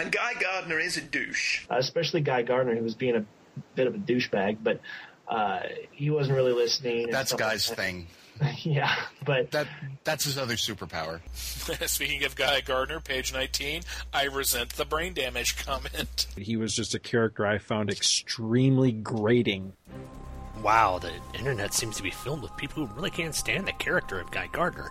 And Guy Gardner is a douche. Uh, especially Guy Gardner, who was being a bit of a douchebag, but uh, he wasn't really listening. That's stuff like Guy's that. thing. yeah, but That that's his other superpower. Speaking of Guy Gardner, page 19, I resent the brain damage comment. He was just a character I found extremely grating. Wow, the internet seems to be filled with people who really can't stand the character of Guy Gardner.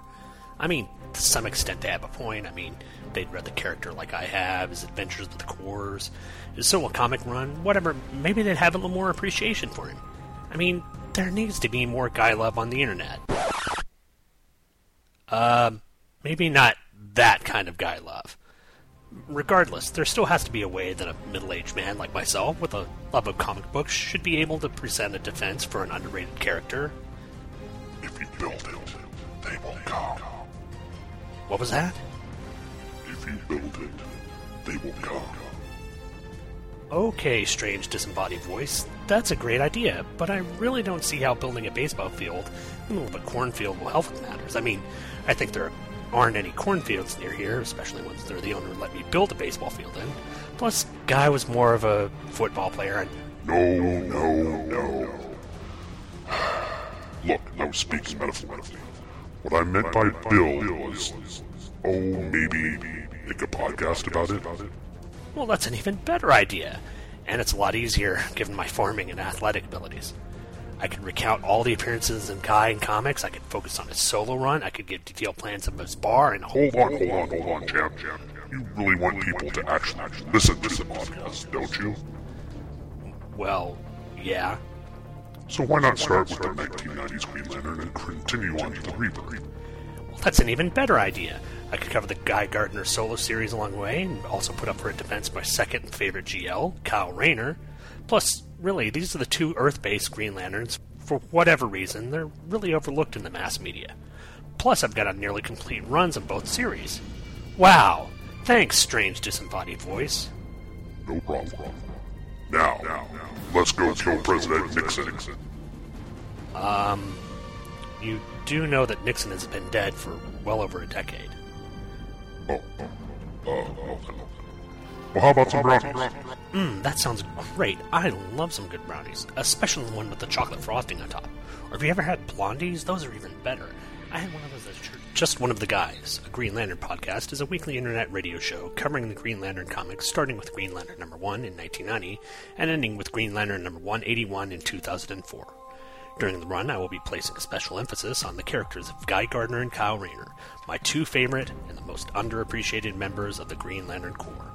I mean, to some extent they have a point. I mean, they'd read the character like I have, his adventures with the Corps, his solo comic run, whatever. Maybe they'd have a little more appreciation for him. I mean, there needs to be more Guy love on the internet. Um, maybe not that kind of Guy love. Regardless, there still has to be a way that a middle aged man like myself, with a love of comic books, should be able to present a defense for an underrated character. If you build it, they will come. What was that? If you build it, they will come. Okay, strange disembodied voice. That's a great idea, but I really don't see how building a baseball field in the middle of a cornfield will help with matters. I mean, I think there aren't any cornfields near here, especially once they're the owner let me build a baseball field in. Plus, Guy was more of a football player, and No, no, no. Look, I was speaking metaphorically. What I meant by build was, oh, maybe make a podcast about it. well, that's an even better idea. And it's a lot easier given my farming and athletic abilities. I could recount all the appearances in Guy in comics. I could focus on his solo run. I could give detailed plans of his bar and Hold on, hold on, hold on, champ. Champ, champ. You really want people to actually listen to the podcast, don't you? Well, yeah. So why not start with the 1990s Green Lantern and continue on to the Reaper? Well, that's an even better idea. I could cover the Guy Gardner solo series along the way, and also put up for a defense my second favorite GL, Kyle Rayner. Plus, really, these are the two Earth based Green Lanterns. For whatever reason, they're really overlooked in the mass media. Plus, I've got a nearly complete runs of both series. Wow! Thanks, strange disembodied voice. No problem. Now, let's go let's kill President Nixon. Um, you do know that Nixon has been dead for well over a decade. Oh, oh, oh. Well, how about some brownies? Mmm, that sounds great. I love some good brownies, especially the one with the chocolate frosting on top. Or have you ever had blondies? Those are even better. I had one of those at church. Just One of the Guys, a Green Lantern podcast, is a weekly internet radio show covering the Green Lantern comics, starting with Green Lantern number 1 in 1990 and ending with Green Lantern number 181 in 2004. During the run, I will be placing special emphasis on the characters of Guy Gardner and Kyle Rayner, my two favorite and the most underappreciated members of the Green Lantern Corps.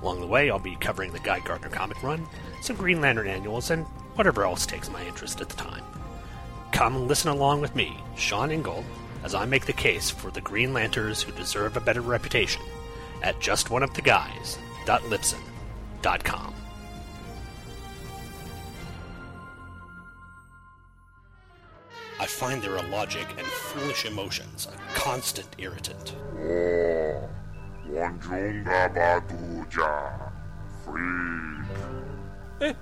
Along the way, I'll be covering the Guy Gardner comic run, some Green Lantern annuals, and whatever else takes my interest at the time. Come listen along with me, Sean Ingold, as I make the case for the Green Lanterns who deserve a better reputation at justoneoftheguys.libsyn.com. I find their illogic and foolish emotions a constant irritant. Oh, Wanjunga Baduja. Free. Eh,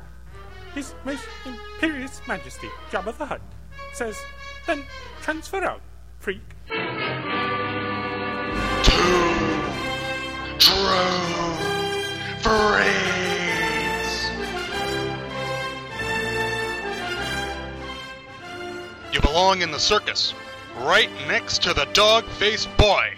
His Most Imperious Majesty, Jabba the Hutt, says, then transfer out, freak. Two. You belong in the circus, right next to the dog faced boy.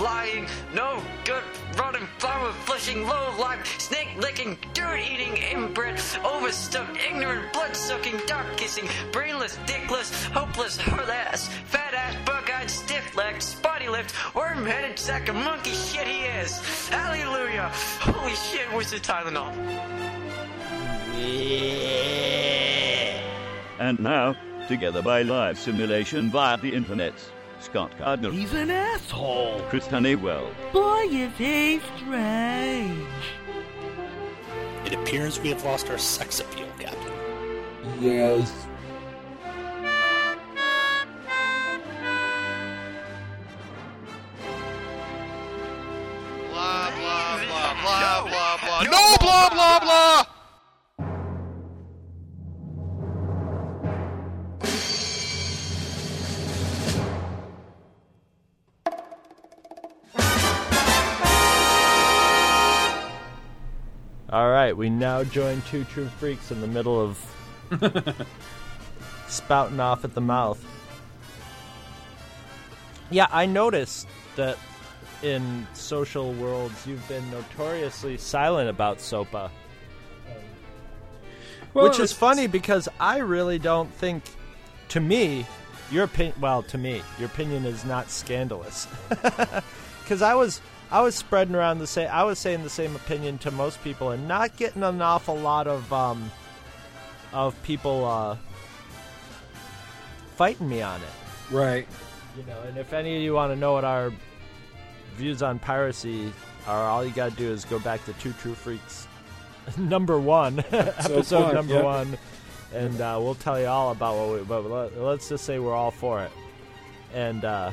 lying, no good, rotting, flower flushing, low life, snake licking, dirt eating, inbred, overstuffed, sucking, dark kissing, brainless, dickless, hopeless, hard ass, fat ass, bug eyed, stiff legged, spotty lipped, worm headed sack of monkey shit he is. Hallelujah! Holy shit, where's the Tylenol? And now, together by live simulation via the internet, Scott Gardner, He's an asshole. Chris Honeywell, Boy, is he strange. It appears we have lost our sex appeal, Captain. Yes. Blah, blah, blah, blah, blah, blah. No blah blah blah. All right, we now join two true freaks in the middle of spouting off at the mouth. Yeah, I noticed that in social worlds you've been notoriously silent about SOPA. Well, Which is funny because I really don't think, to me, your opinion. Well, to me, your opinion is not scandalous. Because I was, I was spreading around the same. I was saying the same opinion to most people, and not getting an awful lot of, um, of people uh, fighting me on it. Right. You know, and if any of you want to know what our views on piracy are, all you got to do is go back to Two True Freaks, number one, episode number one, and uh, we'll tell you all about what we. But let, let's just say we're all for it, and uh,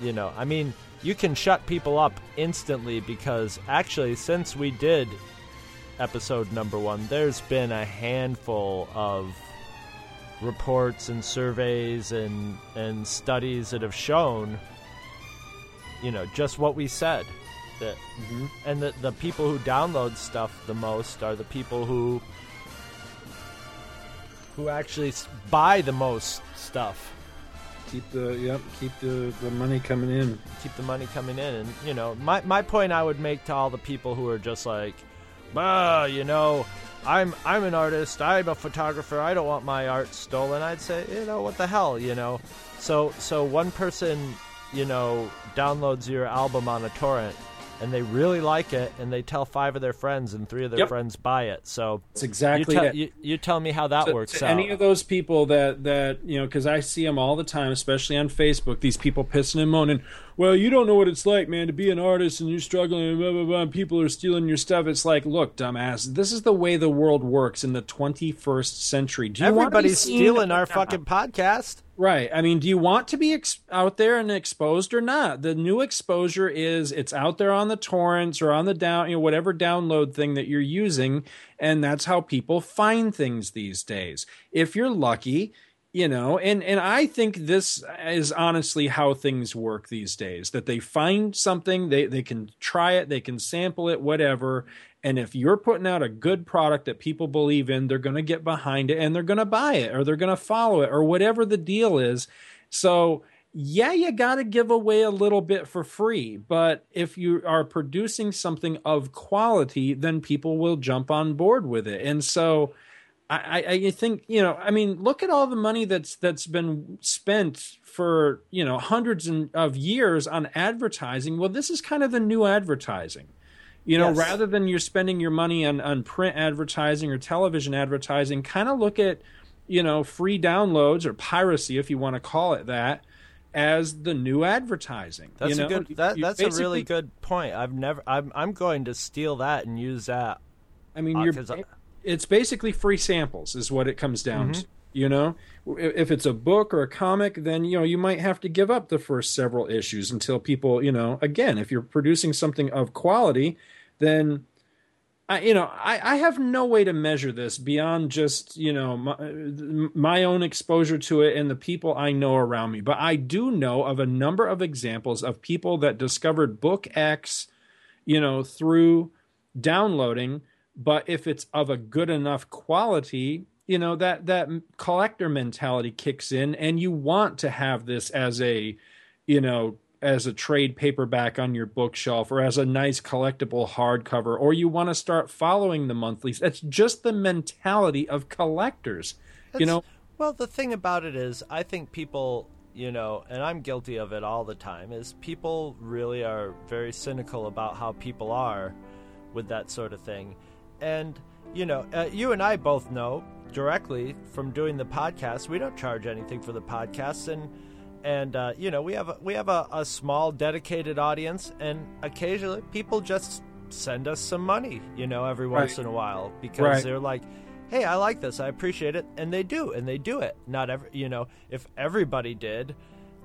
you know, I mean, you can shut people up instantly because actually, since we did episode number one, there's been a handful of reports and surveys and and studies that have shown you know just what we said that mm-hmm. and the the people who download stuff the most are the people who who actually buy the most stuff Keep the yep. Keep the, the money coming in. keep the money coming in and you know my my point I would make to all the people who are just like bah you know I'm I'm an artist I'm a photographer I don't want my art stolen. I'd say you know what the hell you know? So so one person you know downloads your album on a torrent and they really like it and they tell five of their friends and three of their Yep. friends buy it. So it's exactly you, tell- it. you, you tell me how that to, works to out. any of those people that that you know because i see them all the time especially on facebook these people pissing and moaning well you don't know what it's like man to be an artist and you're struggling and blah blah blah and people are stealing your stuff. It's like look dumbass this is the way the world works in the 21st century. Do you want to everybody's stealing our fucking podcast Right. I mean, do you want to be ex- out there and exposed or not? The new exposure is it's out there on the torrents or on the down, you know, whatever download thing that you're using, and that's how people find things these days. If you're lucky, you know, and and I think this is honestly how things work these days. That they find something, they they can try it, they can sample it, whatever. And if you're putting out a good product that people believe in, they're going to get behind it and they're going to buy it or they're going to follow it or whatever the deal is. So, yeah, you got to give away a little bit for free. But if you are producing something of quality, then people will jump on board with it. And so, I, I think you know. I mean, look at all the money that's that's been spent for you know hundreds of years on advertising. Well, this is kind of the new advertising. You know, Yes. rather than you're spending your money on, on print advertising or television advertising, kind of look at, you know, free downloads or piracy, if you want to call it that, as the new advertising. That's you a good. That, that's a really good point. I've never. I'm. I'm going to steal that and use that. I mean, Uh, you're, I- it's basically free samples, is what it comes down Mhm. to. You know, if it's a book or a comic, then you know you might have to give up the first several issues until people, you know, again, if you're producing something of quality, then I, you know, I, I have no way to measure this beyond just you know my, my own exposure to it and the people I know around me. But I do know of a number of examples of people that discovered book X, you know, through downloading. But if it's of a good enough quality, you know that that collector mentality kicks in, and you want to have this as a, you know, as a trade paperback on your bookshelf or as a nice collectible hardcover, or you want to start following the monthlies. That's just the mentality of collectors. you know, Well, the thing about it is, I think people, you know, and I'm guilty of it all the time, is people really are very cynical about how people are with that sort of thing. And, you know, uh, you and I both know directly from doing the podcast, we don't charge anything for the podcast. And, and uh, you know, we have a, we have a, a small dedicated audience, and occasionally people just send us some money, you know, every once Right. in a while because Right. they're like, hey, I like this, I appreciate it, and they do, and they do it. Not every, you know, if everybody did,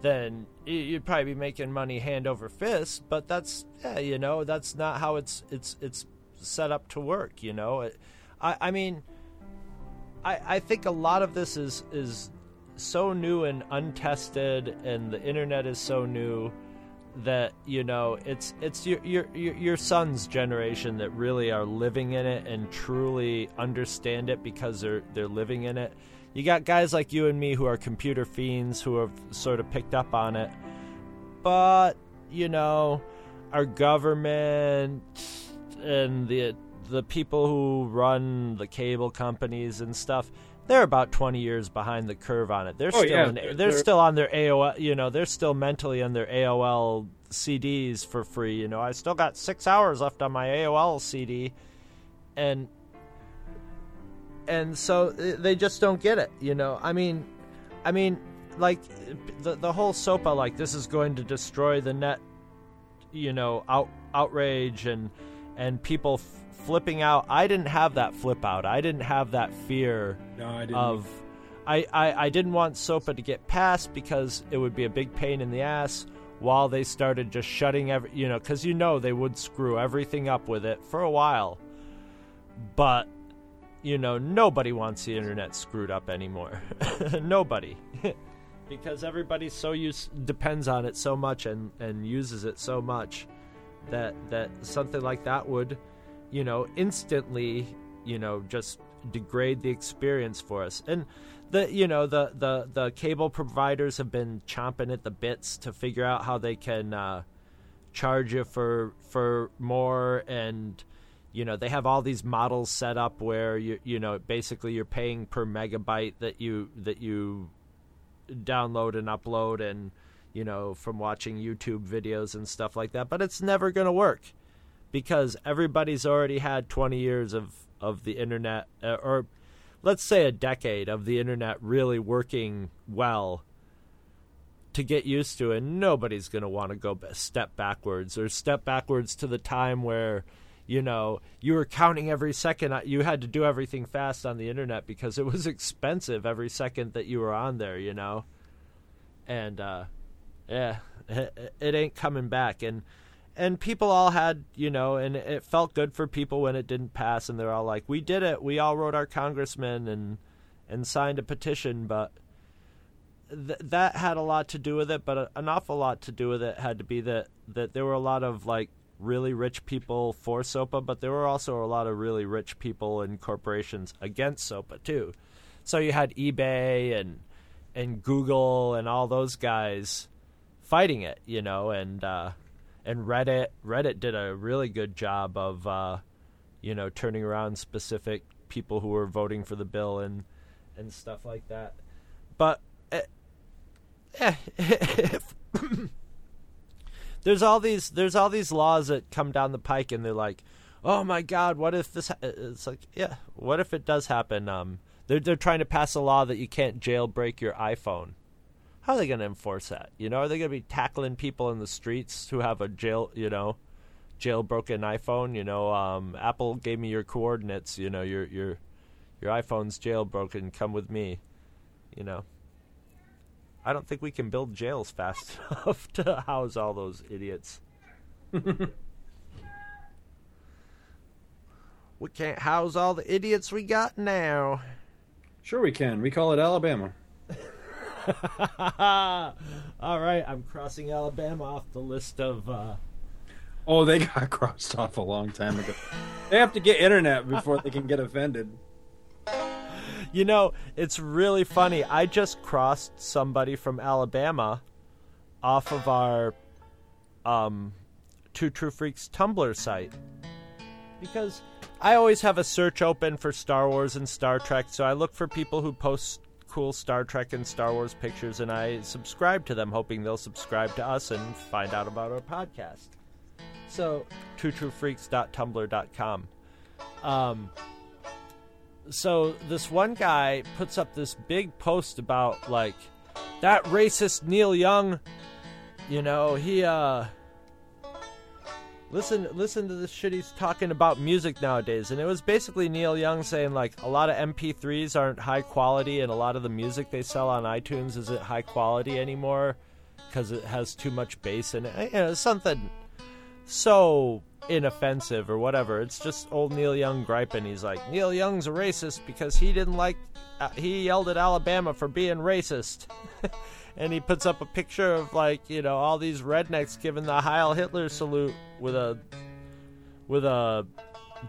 then you'd probably be making money hand over fist. But that's, yeah, you know, that's not how it's it's it's set up to work. You know, it, I I mean, I I think a lot of this is is so new and untested, and the internet is so new that you know it's it's your your your, son's generation that really are living in it and truly understand it because they're they're living in it. You got guys like you and me who are computer fiends who have sort of picked up on it, but you know, our government and the the people who run the cable companies and stuff they're about 20 years behind the curve on it. They're Oh, still yeah, in, they're- they're, still on their AOL, you know, they're still mentally on their AOL CDs for free, you know. I still got 6 hours left on my AOL CD and and so uh, they just don't get it, you know. I mean, I mean like the the whole SOPA like this is going to destroy the net you know out outrage and and people flipping out. I didn't have that flip out. I didn't have that fear No, I didn't. of I, I i didn't want sopa to get passed because it would be a big pain in the ass while they started just shutting every you know because you know they would screw everything up with it for a while. But you know nobody wants the internet screwed up anymore. Nobody. Because everybody so use depends on it so much and and uses it so much that that something like that would you know instantly you know just degrade the experience for us. And the you know the the the cable providers have been chomping at the bits to figure out how they can uh charge you for for more. And you know they have all these models set up where you you know basically you're paying per megabyte that you that you download and upload and you know from watching YouTube videos and stuff like that. But it's never going to work because everybody's already had 20 years of of the internet uh, or let's say a decade of the internet really working well to get used to and nobody's going to want to go step backwards or step backwards to the time where you know you were counting every second uh, you had to do everything fast on the internet because it was expensive every second that you were on there you know? And uh yeah it, it ain't coming back and and people all had you know and it felt good for people when it didn't pass and they're all like we did it. We all wrote our congressman and and signed a petition but th- that had a lot to do with it but a, an awful lot to do with it had to be that that there were a lot of like really rich people for SOPA but there were also a lot of really rich people and corporations against SOPA too. So you had eBay and and Google and all those guys fighting it, you know, and uh, and Reddit Reddit did a really good job of uh, you know turning around specific people who were voting for the bill and and stuff like that. But eh, eh, if- there's all these there's all these laws that come down the pike and they're like, oh my god, what if this? Ha-? It's like, yeah, what if it does happen? Um, they're they're trying to pass a law that you can't jailbreak your iPhone. How are they going to enforce that? You know, are they going to be tackling people in the streets who have a jail, you know, jailbroken iPhone? You know, um, Apple gave me your coordinates. You know, your your your iPhone's jailbroken. Come with me. You know. I don't think we can build jails fast enough to house all those idiots. we can't house all the idiots we got now. Sure, we can. We call it Alabama. all right, I'm crossing Alabama off the list of. Uh... Oh, they got crossed off a long time ago. they have to get internet before they can get offended. You know, it's really funny. I just crossed somebody from Alabama off of our um, Two True Freaks Tumblr site because I always have a search open for Star Wars and Star Trek, so I look for people who post cool Star Trek and Star Wars pictures, and I subscribe to them, hoping they'll subscribe to us and find out about our podcast. So, twotruefreaks.tumblr.com. Um, so this one guy puts up this big post about like that racist Neil Young. You know, he uh listen listen to this shit he's talking about music nowadays and it was basically Neil Young saying like a lot of MP3s aren't high quality and a lot of the music they sell on iTunes isn't high quality anymore cuz it has too much bass in it. You know, something so inoffensive or whatever. It's just old Neil Young griping. He's like, Neil Young's a racist because he didn't like, uh, he yelled at Alabama for being racist. and he puts up a picture of like, you know, all these rednecks giving the Heil Hitler salute with a, with a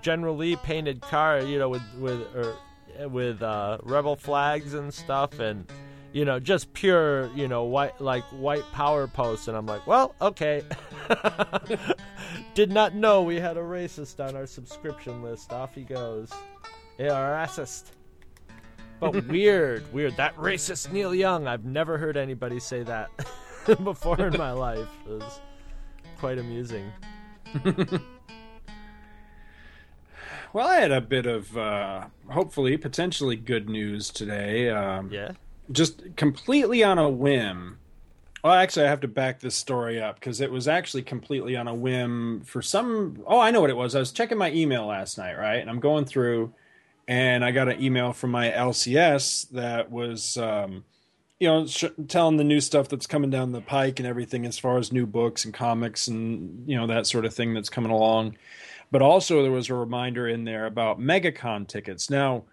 General Lee painted car, you know, with, with, or, with, uh, rebel flags and stuff and, you know, just pure, you know, white like white power posts, and I'm like, well, okay. Did not know we had a racist on our subscription list. Off he goes. Yeah, racist. But weird, weird. That racist Neil Young. I've never heard anybody say that before in my life. It was quite amusing. Well, I had a bit of uh, hopefully potentially good news today. Um, yeah. Just completely on a whim. Well, actually, I have to back this story up because it was actually completely on a whim for some. Oh, I know what it was. I was checking my email last night, right? And I'm going through, and I got an email from my LCS that was, um, you know, sh- telling the new stuff that's coming down the pike and everything as far as new books and comics and, you know, that sort of thing that's coming along. But also, there was a reminder in there about MegaCon tickets. Now,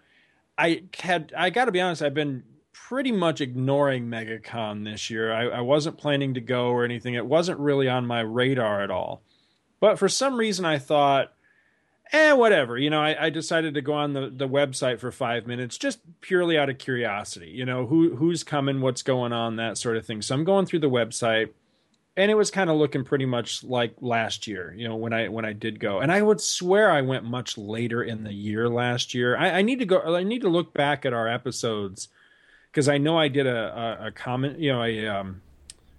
I had, I got to be honest, I've been pretty much ignoring MegaCon this year. I, I, wasn't planning to go or anything. It wasn't really on my radar at all. But for some reason, I thought, eh, whatever. You know, I, I decided to go on the, the website for five minutes, just purely out of curiosity. You know, who who's coming, what's going on, that sort of thing. So I'm going through the website, and it was kind of looking pretty much like last year. You know, when I when I did go, and I would swear I went much later in the year last year. I, I need to go. I need to look back at our episodes because I know I did a, a, a comment, you know, a um,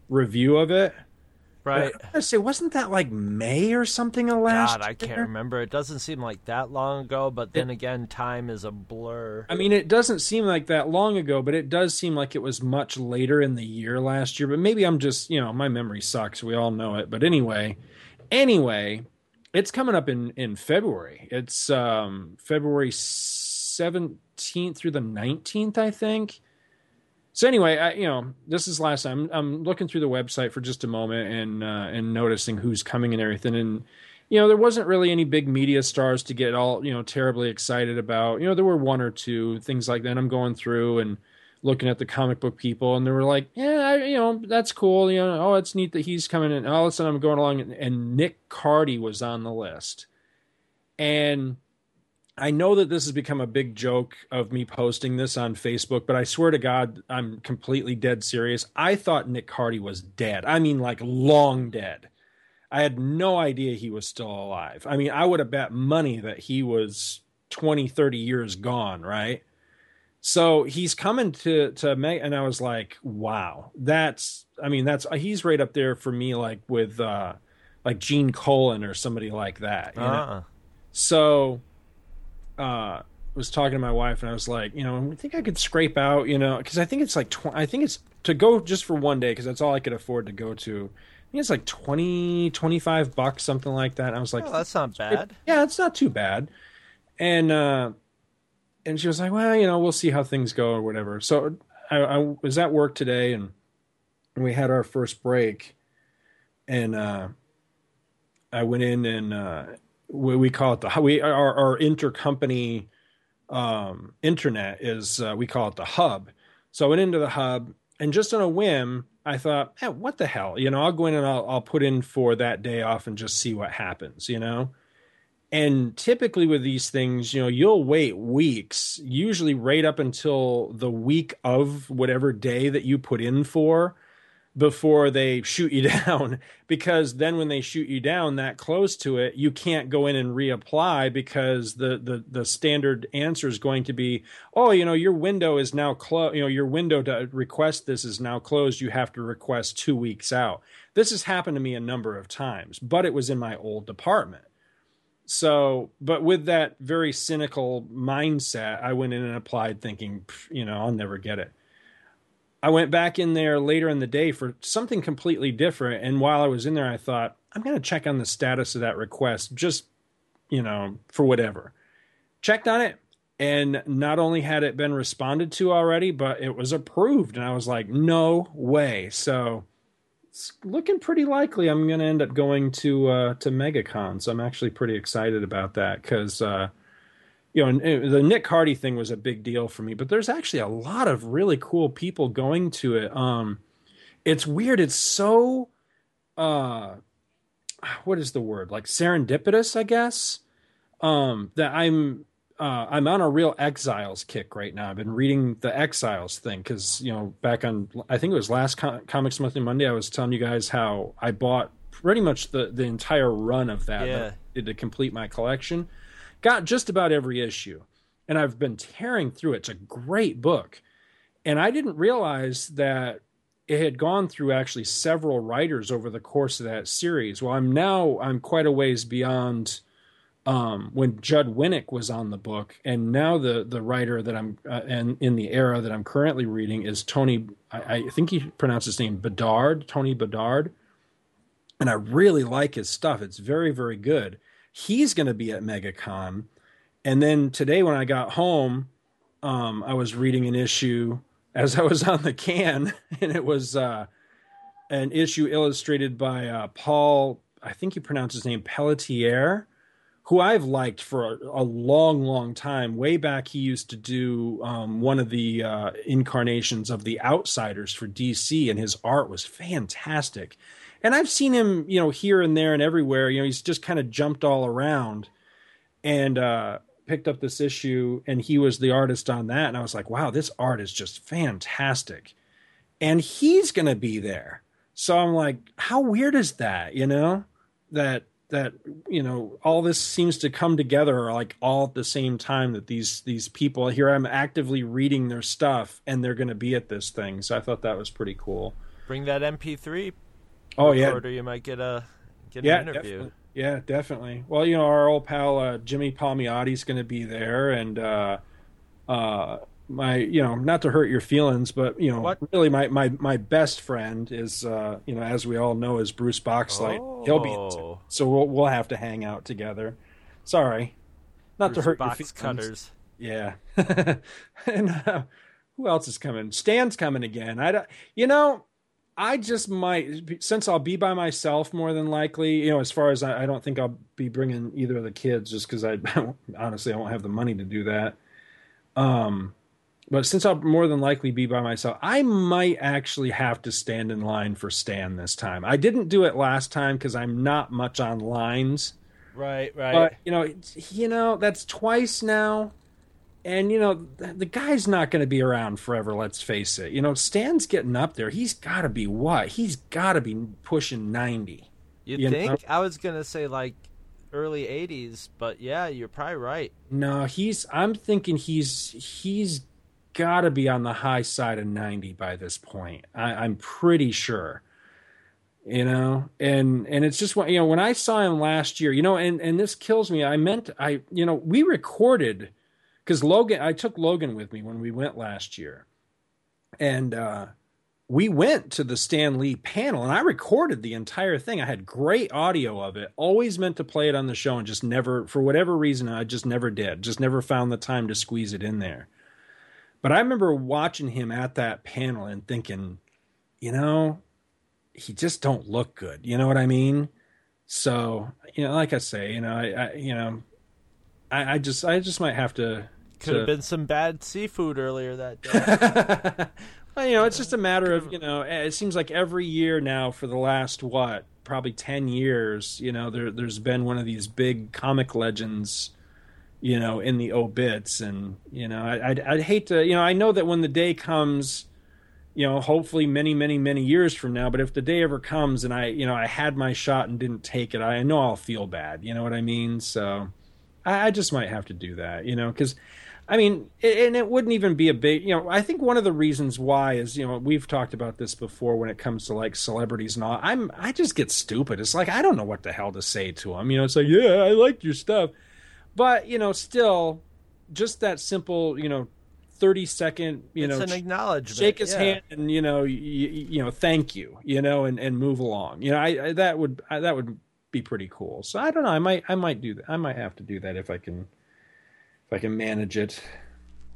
review of it. Right. I say, wasn't that like May or something of last? God, I can't remember. It doesn't seem like that long ago, but then again, time is a blur. I mean, it doesn't seem like that long ago, but it does seem like it was much later in the year last year. But maybe I'm just, you know, my memory sucks. We all know it. But anyway, anyway, it's coming up in in February. It's um February 17th through the 19th, I think. So anyway, I, you know, this is last time. I'm, I'm looking through the website for just a moment and uh, and noticing who's coming and everything. And you know, there wasn't really any big media stars to get all you know terribly excited about. You know, there were one or two things like that. I'm going through and looking at the comic book people, and they were like, yeah, I, you know, that's cool. You know, oh, it's neat that he's coming. And all of a sudden, I'm going along, and, and Nick Cardy was on the list, and I know that this has become a big joke of me posting this on Facebook, but I swear to God, I'm completely dead serious. I thought Nick Cardy was dead. I mean, like long dead. I had no idea he was still alive. I mean, I would have bet money that he was 20, 30 years gone, right? So he's coming to to Meg, and I was like, wow, that's. I mean, that's he's right up there for me, like with uh like Gene Colan or somebody like that. You know? Ah. So uh, was talking to my wife, and I was like, you know, I think I could scrape out, you know, because I think it's like, tw- I think it's to go just for one day because that's all I could afford to go to. I think it's like 20, 25 bucks, something like that. And I was like, Oh, that's not bad. yeah, it's not too bad. And uh, and she was like, well, you know, we'll see how things go or whatever. So I, I was at work today, and we had our first break, and uh, I went in and uh, we, we call it the we our, our intercompany um, internet is uh, we call it the hub. So I went into the hub, and just on a whim, I thought, eh, what the hell, you know, I'll go in and I'll, I'll put in for that day off and just see what happens, you know. And typically with these things, you know, you'll wait weeks, usually right up until the week of whatever day that you put in for before they shoot you down because then when they shoot you down that close to it you can't go in and reapply because the the the standard answer is going to be oh you know your window is now closed you know your window to request this is now closed. You have to request 2 weeks out. This has happened to me a number of times but it was in my old department. So but with that very cynical mindset i went in and applied thinking you know i'll never get it I went back in there later in the day for something completely different. And while I was in there, I thought, I'm going to check on the status of that request, just, you know, for whatever. Checked on it. And not only had it been responded to already, but it was approved. And I was like, no way. So it's looking pretty likely I'm going to end up going to uh, to MegaCon. So I'm actually pretty excited about that because uh, you know and, the Nick Cardy thing was a big deal for me. But there's actually a lot of really cool people going to it. Um, it's weird. It's so uh, what is the word like serendipitous, I guess. Um, that I'm uh, I'm on a real Exiles kick right now. I've been reading the Exiles thing because you know back on I think it was last Com- Comics Monthly Monday I was telling you guys how I bought pretty much the the entire run of that, Yeah. that to complete my collection. Got just about every issue, and I've been tearing through it. It's a great book, and I didn't realize that it had gone through actually several writers over the course of that series. Well, I'm now I'm quite a ways beyond um, when Judd Winick was on the book, and now the the writer that I'm uh, and in the era that I'm currently reading is Tony. I, I think he pronounced his name Bedard, Tony Bedard, and I really like his stuff. It's very very good. He's going to be at MegaCon, and then today when I got home, um, I was reading an issue as I was on the can, and it was uh, an issue illustrated by uh, Paul. I think you pronounce his name Pelletier who I've liked for a, a long, long time. Way back, he used to do um, one of the uh, incarnations of the Outsiders for DC, and his art was fantastic. And I've seen him, you know, here and there and everywhere. You know, he's just kind of jumped all around, and uh, picked up this issue, and he was the artist on that. And I was like, wow, this art is just fantastic. And he's to be there. So I'm like, how weird is that? You know, that that you know all this seems to come together like all at the same time that these these people here i'm actively reading their stuff and they're going to be at this thing so i thought that was pretty cool Bring that MP3. Oh, yeah. recorder, you might get a get yeah an interview. definitely. yeah definitely well you know our old pal uh, jimmy palmiotti's going to be there and uh uh my you know not to hurt your feelings but you know really my my my best friend is uh you know as we all know is bruce boxlight he'll be Oh. so we'll we'll have to hang out together sorry not Bruce to hurt Box your feelings. cutters. yeah and uh, who else is coming stan's coming again i don't you know i just might since i'll be by myself more than likely you know as far as i, I don't think i'll be bringing either of the kids just because i honestly i won't have the money to do that um but since I'll more than likely be by myself, I might actually have to stand in line for Stan this time. I didn't do it last time because I'm not much on lines. Right, right. But you know, you know that's twice now, and you know the, the guy's not going to be around forever. Let's face it. You know, Stan's getting up there. He's got to be what? He's got to be pushing ninety. you you think? know? I was gonna say like early '80s, but yeah, you're probably right. No, he's. I'm thinking he's he's got to be on the high side of 90 by this point. I, I'm pretty sure. You know, and and it's just what you know when I saw him last year. You know, and and this kills me. I meant I you know we recorded because Logan. I took Logan with me when we went last year, and uh we went to the Stan Lee panel and I recorded the entire thing. I had great audio of it. Always meant to play it on the show and just never, for whatever reason, I just never did. Just never found the time to squeeze it in there. But I remember watching him at that panel and thinking, you know, he just don't look good. You know what I mean? So, you know, like I say, you know, I, I you know, I, I just, I just might have to. Could have been some bad seafood earlier that day. Well, you know, it's just a matter of you know. Eh, it seems like every year now for the last what, probably ten years, you know, there there's been one of these big comic legends, you know, in the obits, and you know, I, I'd I'd hate to, you know, I know that when the day comes, you know, hopefully many many many years from now, but if the day ever comes and I, you know, I had my shot and didn't take it, I know I'll feel bad. You know what I mean? So, I, I just might have to do that, you know, because. I mean, and it wouldn't even be a big, you know, I think one of the reasons why is, you know, we've talked about this before when it comes to like celebrities and all. I'm, I just get stupid. It's like, I don't know what the hell to say to them. You know, it's like, yeah, I like your stuff. But, you know, still, just that simple, you know, 30 second, you It's know, an acknowledgement, shake his yeah. hand and, you know, y- y- you know, thank you, you know, and, and move along. You know, I, I that would, I, that would be pretty cool. So I don't know. I might, I might do that. I might have to do that if I can, if I can manage it.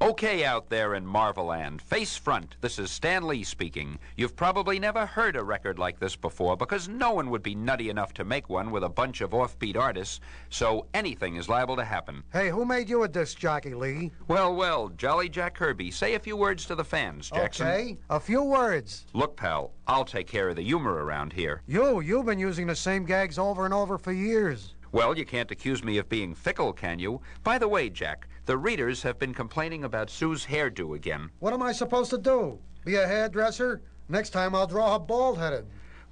Okay, out there in Marveland, face front, this is Stan Lee speaking. You've probably never heard a record like this before because no one would be nutty enough to make one with a bunch of offbeat artists, so anything is liable to happen. Hey, who made you a disc jockey, Lee? Well, well, Jolly Jack Kirby, say a few words to the fans, Jackson. Okay, a few words. Look, pal, I'll take care of the humor around here. You, you've been using the same gags over and over for years. Well, you can't accuse me of being fickle, can you? By the way, Jack, the readers have been complaining about Sue's hairdo again. What am I supposed to do? Be a hairdresser? Next time I'll draw her bald headed.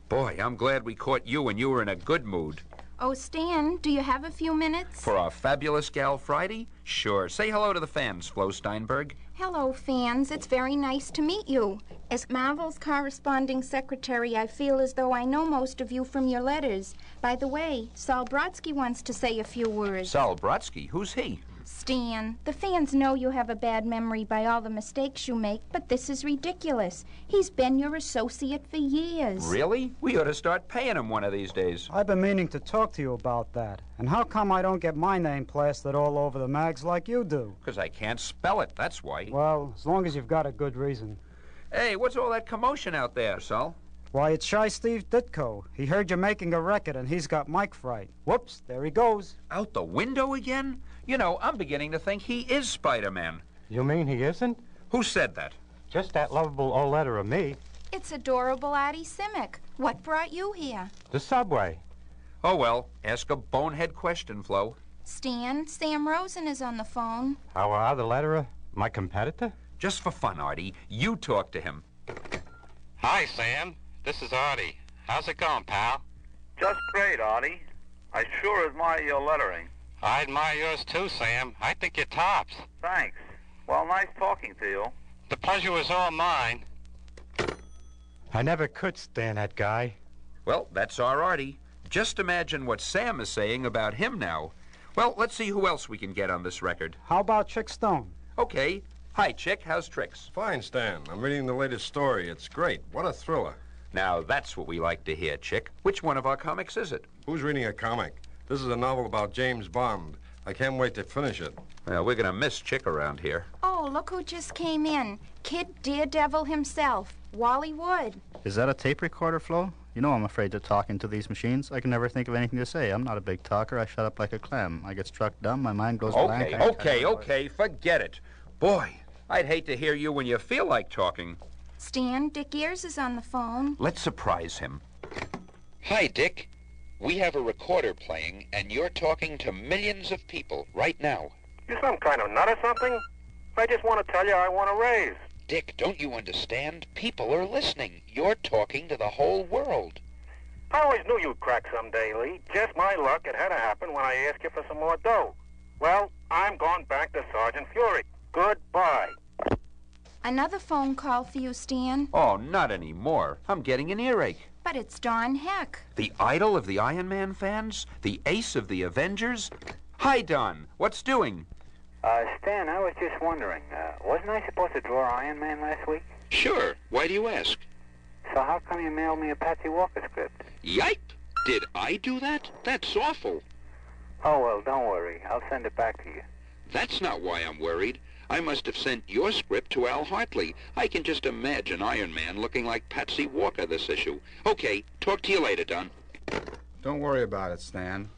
Boy, I'm glad we caught you and you were in a good mood. Oh, Stan, do you have a few minutes? For our fabulous Gal Friday? Sure. Say hello to the fans, Flo Steinberg. Hello, fans. It's very nice to meet you. As Marvel's corresponding secretary, I feel as though I know most of you from your letters. By the way, Sol Brodsky wants to say a few words. Sol Brodsky, who's he? Stan, the fans know you have a bad memory by all the mistakes you make, but this is ridiculous. He's been your associate for years. Really? We ought to start paying him one of these days. I've been meaning to talk to you about that. And how come I don't get my name plastered all over the mags like you do? Because I can't spell it, that's why. Well, as long as you've got a good reason. Hey, what's all that commotion out there, Sol? Why, it's Shy Steve Ditko. He heard you're making a record and he's got mic fright. Whoops, there he goes. Out the window again? You know, I'm beginning to think he is Spider Man. You mean he isn't? Who said that? Just that lovable old letter of me. It's adorable Artie Simek. What brought you here? The subway. Oh, well, ask a bonehead question, Flo. Stan, Sam Rosen is on the phone. How are the letterer? My competitor? Just for fun, Artie, you talk to him. Hi, Sam. This is Artie. How's it going, pal? Just great, Artie. I sure admire your lettering. I admire yours too, Sam. I think you're tops. Thanks. Well, nice talking to you. The pleasure was all mine. I never could stand that guy. Well, that's our Artie. Just imagine what Sam is saying about him now. Well, let's see who else we can get on this record. How about Chic Stone? Okay. Hi, Chic. How's Tricks? Fine, Stan. I'm reading the latest story. It's great. What a thriller. Now, that's what we like to hear, Chic. Which one of our comics is it? Who's reading a comic? This is a novel about James Bond. I can't wait to finish it. Well, we're going to miss Chic around here. Oh, look who just came in. Kid Daredevil himself, Wally Wood. Is that a tape recorder, Flo? You know I'm afraid to talk into these machines. I can never think of anything to say. I'm not a big talker. I shut up like a clam. I get struck dumb. My mind goes blank. Okay, okay, okay. Forget it. Boy, I'd hate to hear you when you feel like talking. Stan, Dick Ayers is on the phone. Let's surprise him. Hi, Dick. We have a recorder playing, and you're talking to millions of people right now. You're some kind of nut or something? I just want to tell you I want a raise. Dick, don't you understand? People are listening. You're talking to the whole world. I always knew you'd crack someday, Lee. Just my luck, it had to happen when I asked you for some more dough. Well, I'm going back to Sergeant Fury. Goodbye. Another phone call for you, Stan. Oh, not anymore. I'm getting an earache. But it's Don Heck. The idol of the Iron Man fans? The ace of the Avengers? Hi, Don. What's doing? Uh, Stan, I was just wondering, uh, wasn't I supposed to draw Iron Man last week? Sure. Why do you ask? So how come you mailed me a Patsy Walker script? Yipe! Did I do that? That's awful. Oh, well, don't worry. I'll send it back to you. That's not why I'm worried. I must have sent your script to Al Hartley. I can just imagine Iron Man looking like Patsy Walker this issue. Okay, talk to you later, Don. Don't worry about it, Stan.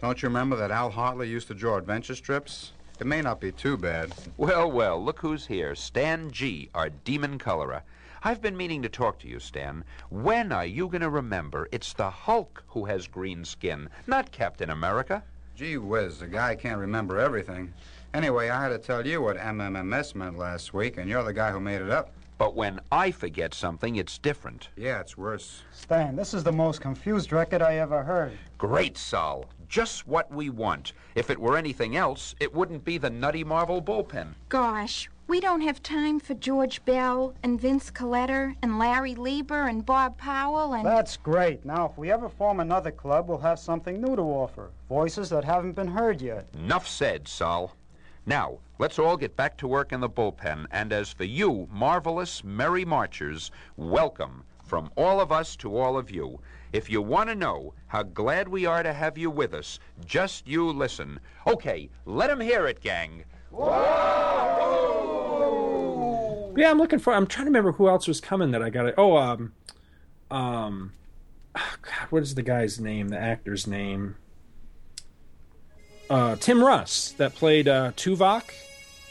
Don't you remember that Al Hartley used to draw adventure strips? It may not be too bad. Well, well, look who's here. Stan G, our demon colorer. I've been meaning to talk to you, Stan. When are you going to remember it's the Hulk who has green skin, not Captain America? Gee whiz, the guy can't remember everything. Anyway, I had to tell you what MMMS meant last week, and you're the guy who made it up. But when I forget something, it's different. Yeah, it's worse. Stan, this is the most confused record I ever heard. Great, Sol. Just what we want. If it were anything else, it wouldn't be the Nutty Marvel bullpen. Gosh, we don't have time for George Bell and Vince Colletta and Larry Lieber and Bob Powell and. That's great. Now, if we ever form another club, we'll have something new to offer. Voices that haven't been heard yet. Enough said, Sol. Now, let's all get back to work in the bullpen. And as for you, marvelous, merry marchers, welcome from all of us to all of you. If you want to know how glad we are to have you with us, just you listen. Okay, let 'em hear it, gang. Whoa! Yeah, I'm looking for. I'm trying to remember who else was coming that I got. Oh, um, um, oh God, what is the guy's name? The actor's name? Uh, Tim Russ that played uh, Tuvok.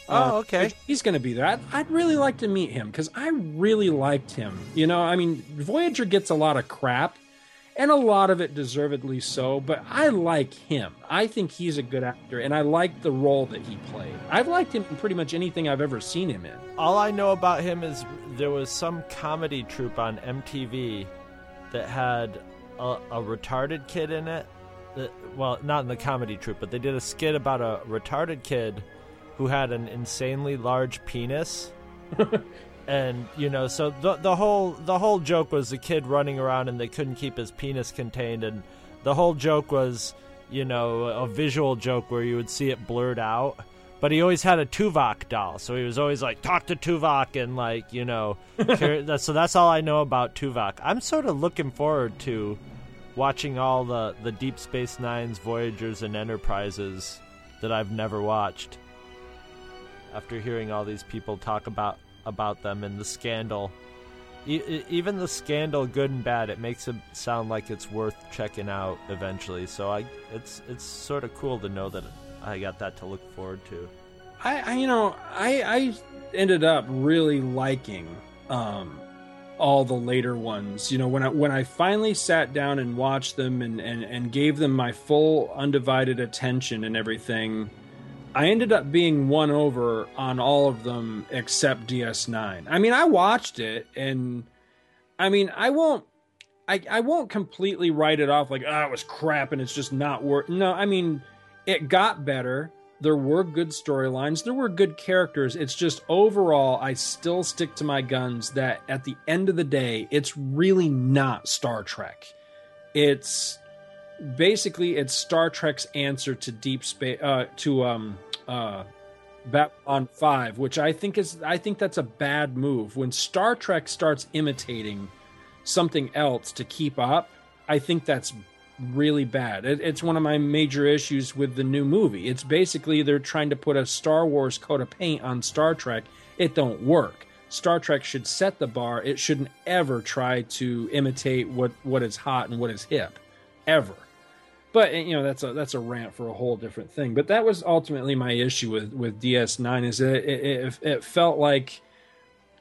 Oh, okay. He's going to be there. I'd, I'd really like to meet him because I really liked him. You know, I mean, Voyager gets a lot of crap, and a lot of it deservedly so, but I like him. I think he's a good actor, and I like the role that he played. I've liked him in pretty much anything I've ever seen him in. All I know about him is there was some comedy troupe on MTV that had a, a retarded kid in it. Well, not in the comedy troupe, but they did a skit about a retarded kid who had an insanely large penis. and you know, so the the whole the whole joke was the kid running around and they couldn't keep his penis contained, and the whole joke was, you know, a visual joke where you would see it blurred out. But he always had a Tuvok doll, so he was always like, "Talk to Tuvok," and like, you know, so that's all I know about Tuvok. I'm sort of looking forward to watching all the the Deep Space Nines, Voyagers, and Enterprises that I've never watched. After hearing all these people talk about about them and the scandal, e- even the scandal, good and bad, it makes it sound like it's worth checking out eventually. So I, it's it's sort of cool to know that I got that to look forward to. I, I you know, I I ended up really liking um all the later ones. You know, when I when I finally sat down and watched them and and, and gave them my full undivided attention and everything, I ended up being won over on all of them except DS9. I mean, I watched it and I mean, I won't I, I won't completely write it off like, ah, it was crap and it's just not worth. No, I mean, it got better. There were good storylines. There were good characters. It's just overall, I still stick to my guns that at the end of the day, it's really not Star Trek. It's basically it's Star Trek's answer to Deep Space, uh, to um, uh, Babylon Five, which I think is I think that's a bad move. When Star Trek starts imitating something else to keep up, I think that's really bad. It, it's one of my major issues with the new movie. It's basically they're trying to put a Star Wars coat of paint on Star Trek. It don't work. Star Trek should set the bar. It shouldn't ever try to imitate what what is hot and what is hip, ever. But eh, you know that's a that's a rant for a whole different thing. But that was ultimately my issue with with DS9 is that it, it, it felt like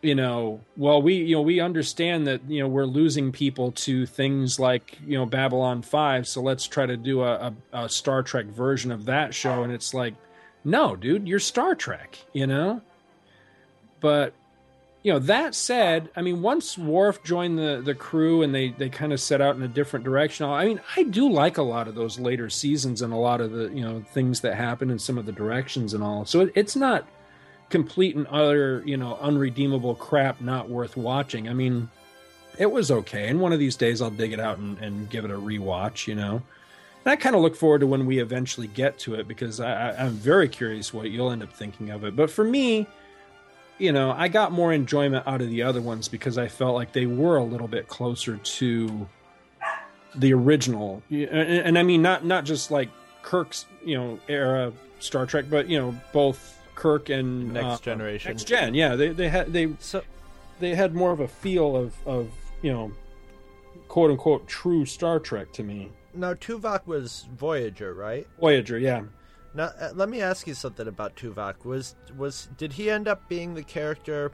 you know well we you know we understand that you know we're losing people to things like you know babylon 5 so let's try to do a, a, a star trek version of that show and it's like no dude you're star trek you know? But you know that said i mean once Worf joined the the crew and they they kind of set out in a different direction i mean i do like a lot of those later seasons and a lot of the you know things that happen and some of the directions and all. So it, it's not complete and utter, you know, unredeemable crap not worth watching. I mean, it was okay. And one of these days I'll dig it out and, and give it a rewatch, you know. And I kind of look forward to when we eventually get to it because I, I, I'm very curious what you'll end up thinking of it. But for me, you know, I got more enjoyment out of the other ones because I felt like they were a little bit closer to the original. And, and I mean, not not just like Kirk's, you know, era Star Trek, but you know, both Kirk and Next uh, Generation. Next Gen, yeah, they they had they so they had more of a feel of of you know, quote unquote true Star Trek to me. Now Tuvok was Voyager, right? Voyager, yeah. Now uh, let me ask you something about Tuvok. Was was did he end up being the character?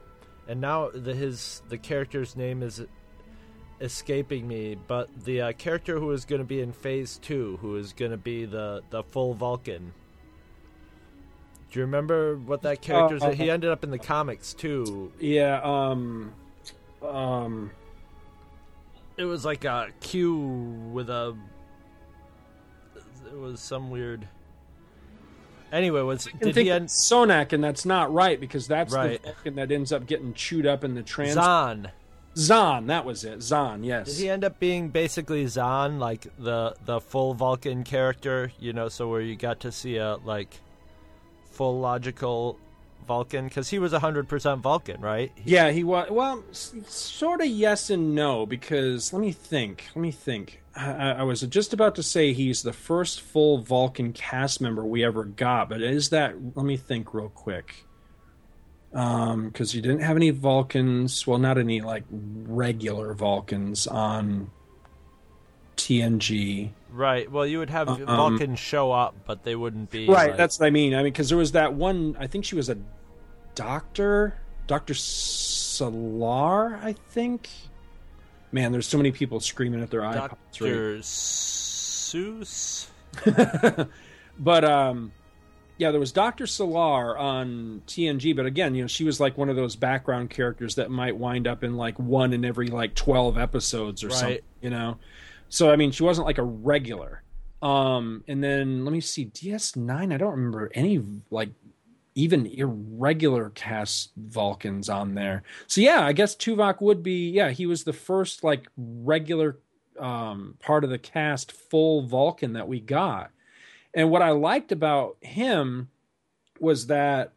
And now the his the character's name is escaping me, but the uh, character who is going to be in Phase Two, who is going to be the the full Vulcan. Do you remember what that character's? Uh, he ended up in the comics too. Yeah, um, um, It was like a Q with a. It was some weird. Anyway, was did think he end? Sonak, and that's not right because that's Right. the Vulcan that ends up getting chewed up in the trans. Xon. Xon, that was it. Xon, yes. Did he end up being basically Xon, like the the full Vulcan character? You know, so where you got to see a like full logical Vulcan because he was hundred percent Vulcan, right? Yeah, he was. Well, sort of yes and no because let me think. Let me think. I, I was just about to say he's the first full Vulcan cast member we ever got, but is that? Let me think real quick. Um, because you didn't have any Vulcans. Well, not any like regular Vulcans on TNG. Right. Well, you would have Um, Vulcans show up, but they wouldn't be Right, like- that's what I mean. I mean, because there was that one. I think she was a doctor, Doctor Selar. I think. Man, there's so many people screaming at their iPods. right Doctor Seuss. but um yeah there was dr selar on tng but again you know she was like one of those background characters that might wind up in like one in every like 12 episodes or Right. something you know so i mean she wasn't like a regular. Um and then let me see ds9 i don't remember any like even irregular cast vulcans on there. So yeah i guess tuvok would be yeah he was the first like regular um part of the cast full vulcan that we got. And what I liked about him was that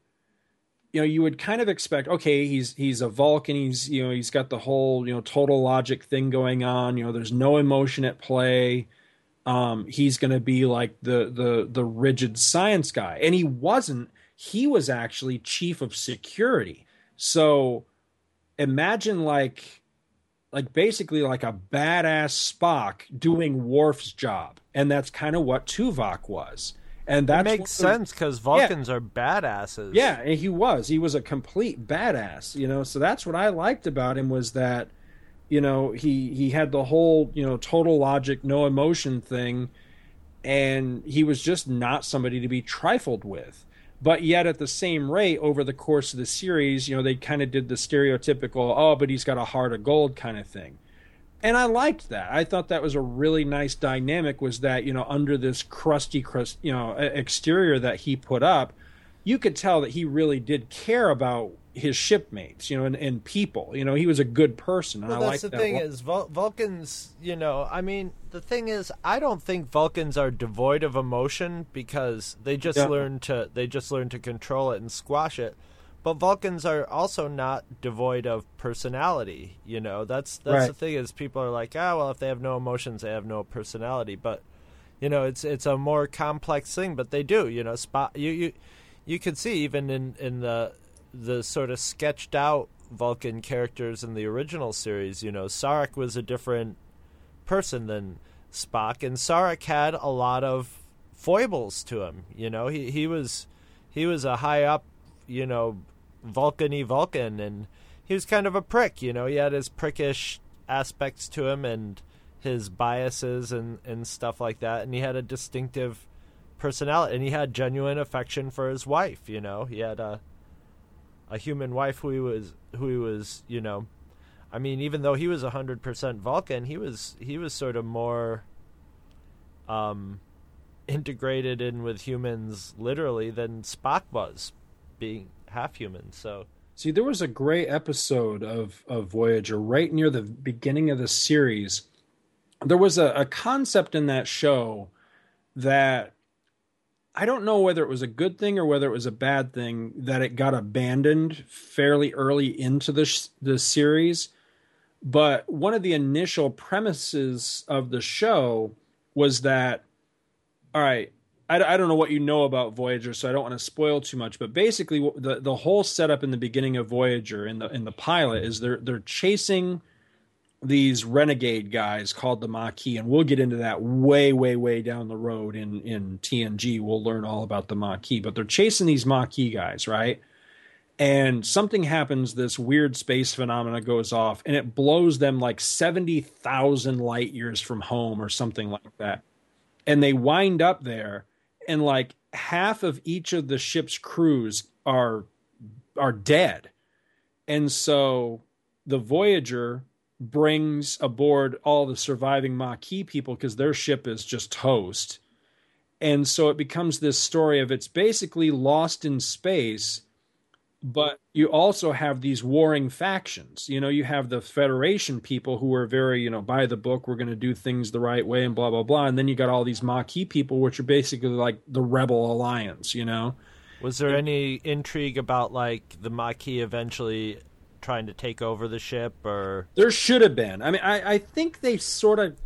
you know you would kind of expect okay he's he's a Vulcan he's you know he's got the whole you know total logic thing going on you know there's no emotion at play. Um he's going to be like the the the rigid science guy. And he wasn't he was actually chief of security. So imagine like like basically like a badass Spock doing Worf's job, and that's kind of what Tuvok was. And that makes sense because Vulcans are badasses. Yeah, and he was. He was a complete badass, you know. So that's what I liked about him was that, you know, he he had the whole you know total logic, no emotion thing, and he was just not somebody to be trifled with. But yet, at the same rate, over the course of the series, you know, they kind of did the stereotypical, oh, but he's got a heart of gold kind of thing. And I liked that. I thought that was a really nice dynamic. Was that you know under this crusty, crust, you know, exterior that he put up, you could tell that he really did care about his shipmates, you know, and, and people. You know, he was a good person, Well, I that's the that. thing is Vul- Vulcans. You know, I mean, the thing is, I don't think Vulcans are devoid of emotion because they just Yeah. learn to they just learn to control it and squash it. But Vulcans are also not devoid of personality. You know, that's that's the thing is people are like, ah, well, if they have no emotions, they have no personality. But you know, it's it's a more complex thing. But they do. You know, spot you you you could see even in in the the sort of sketched out Vulcan characters in the original series. You know, Sarek was a different person than Spock, and Sarek had a lot of foibles to him. You know, he he was he was a high up, you know, Vulcany Vulcan, and he was kind of a prick. You know, he had his prickish aspects to him and his biases and and stuff like that, and he had a distinctive personality, and he had genuine affection for his wife. You know, he had a a human wife who he was who he was you know I mean even though he was 100% Vulcan he was he was sort of more um integrated in with humans literally than Spock was being half human so See, there was a great episode of, of Voyager right near the beginning of the series. There was a, a concept in that show that I don't know whether it was a good thing or whether it was a bad thing that it got abandoned fairly early into the sh- the series. But one of the initial premises of the show was that, all right, I, I don't know what you know about Voyager, so I don't want to spoil too much. But basically, the the whole setup in the beginning of Voyager in the in the pilot is they're they're chasing these renegade guys called the Maquis, and we'll get into that way, way, way down the road in in TNG. We'll learn all about the Maquis, but they're chasing these Maquis guys, right? And something happens. This weird space phenomena goes off, and it blows them like seventy thousand light years from home, or something like that. And they wind up there, and like half of each of the ship's crews are are dead. And so the Voyager brings aboard all the surviving Maquis people because their ship is just toast. And so it becomes this story of it's basically lost in space, but you also have these warring factions. You know, you have the Federation people who are very, you know, by the book, we're going to do things the right way and blah, blah, blah. And then you got all these Maquis people, which are basically like the Rebel Alliance, you know? was there any intrigue about like the Maquis eventually trying to take over the ship or There should have been. I mean, I, I think they sort of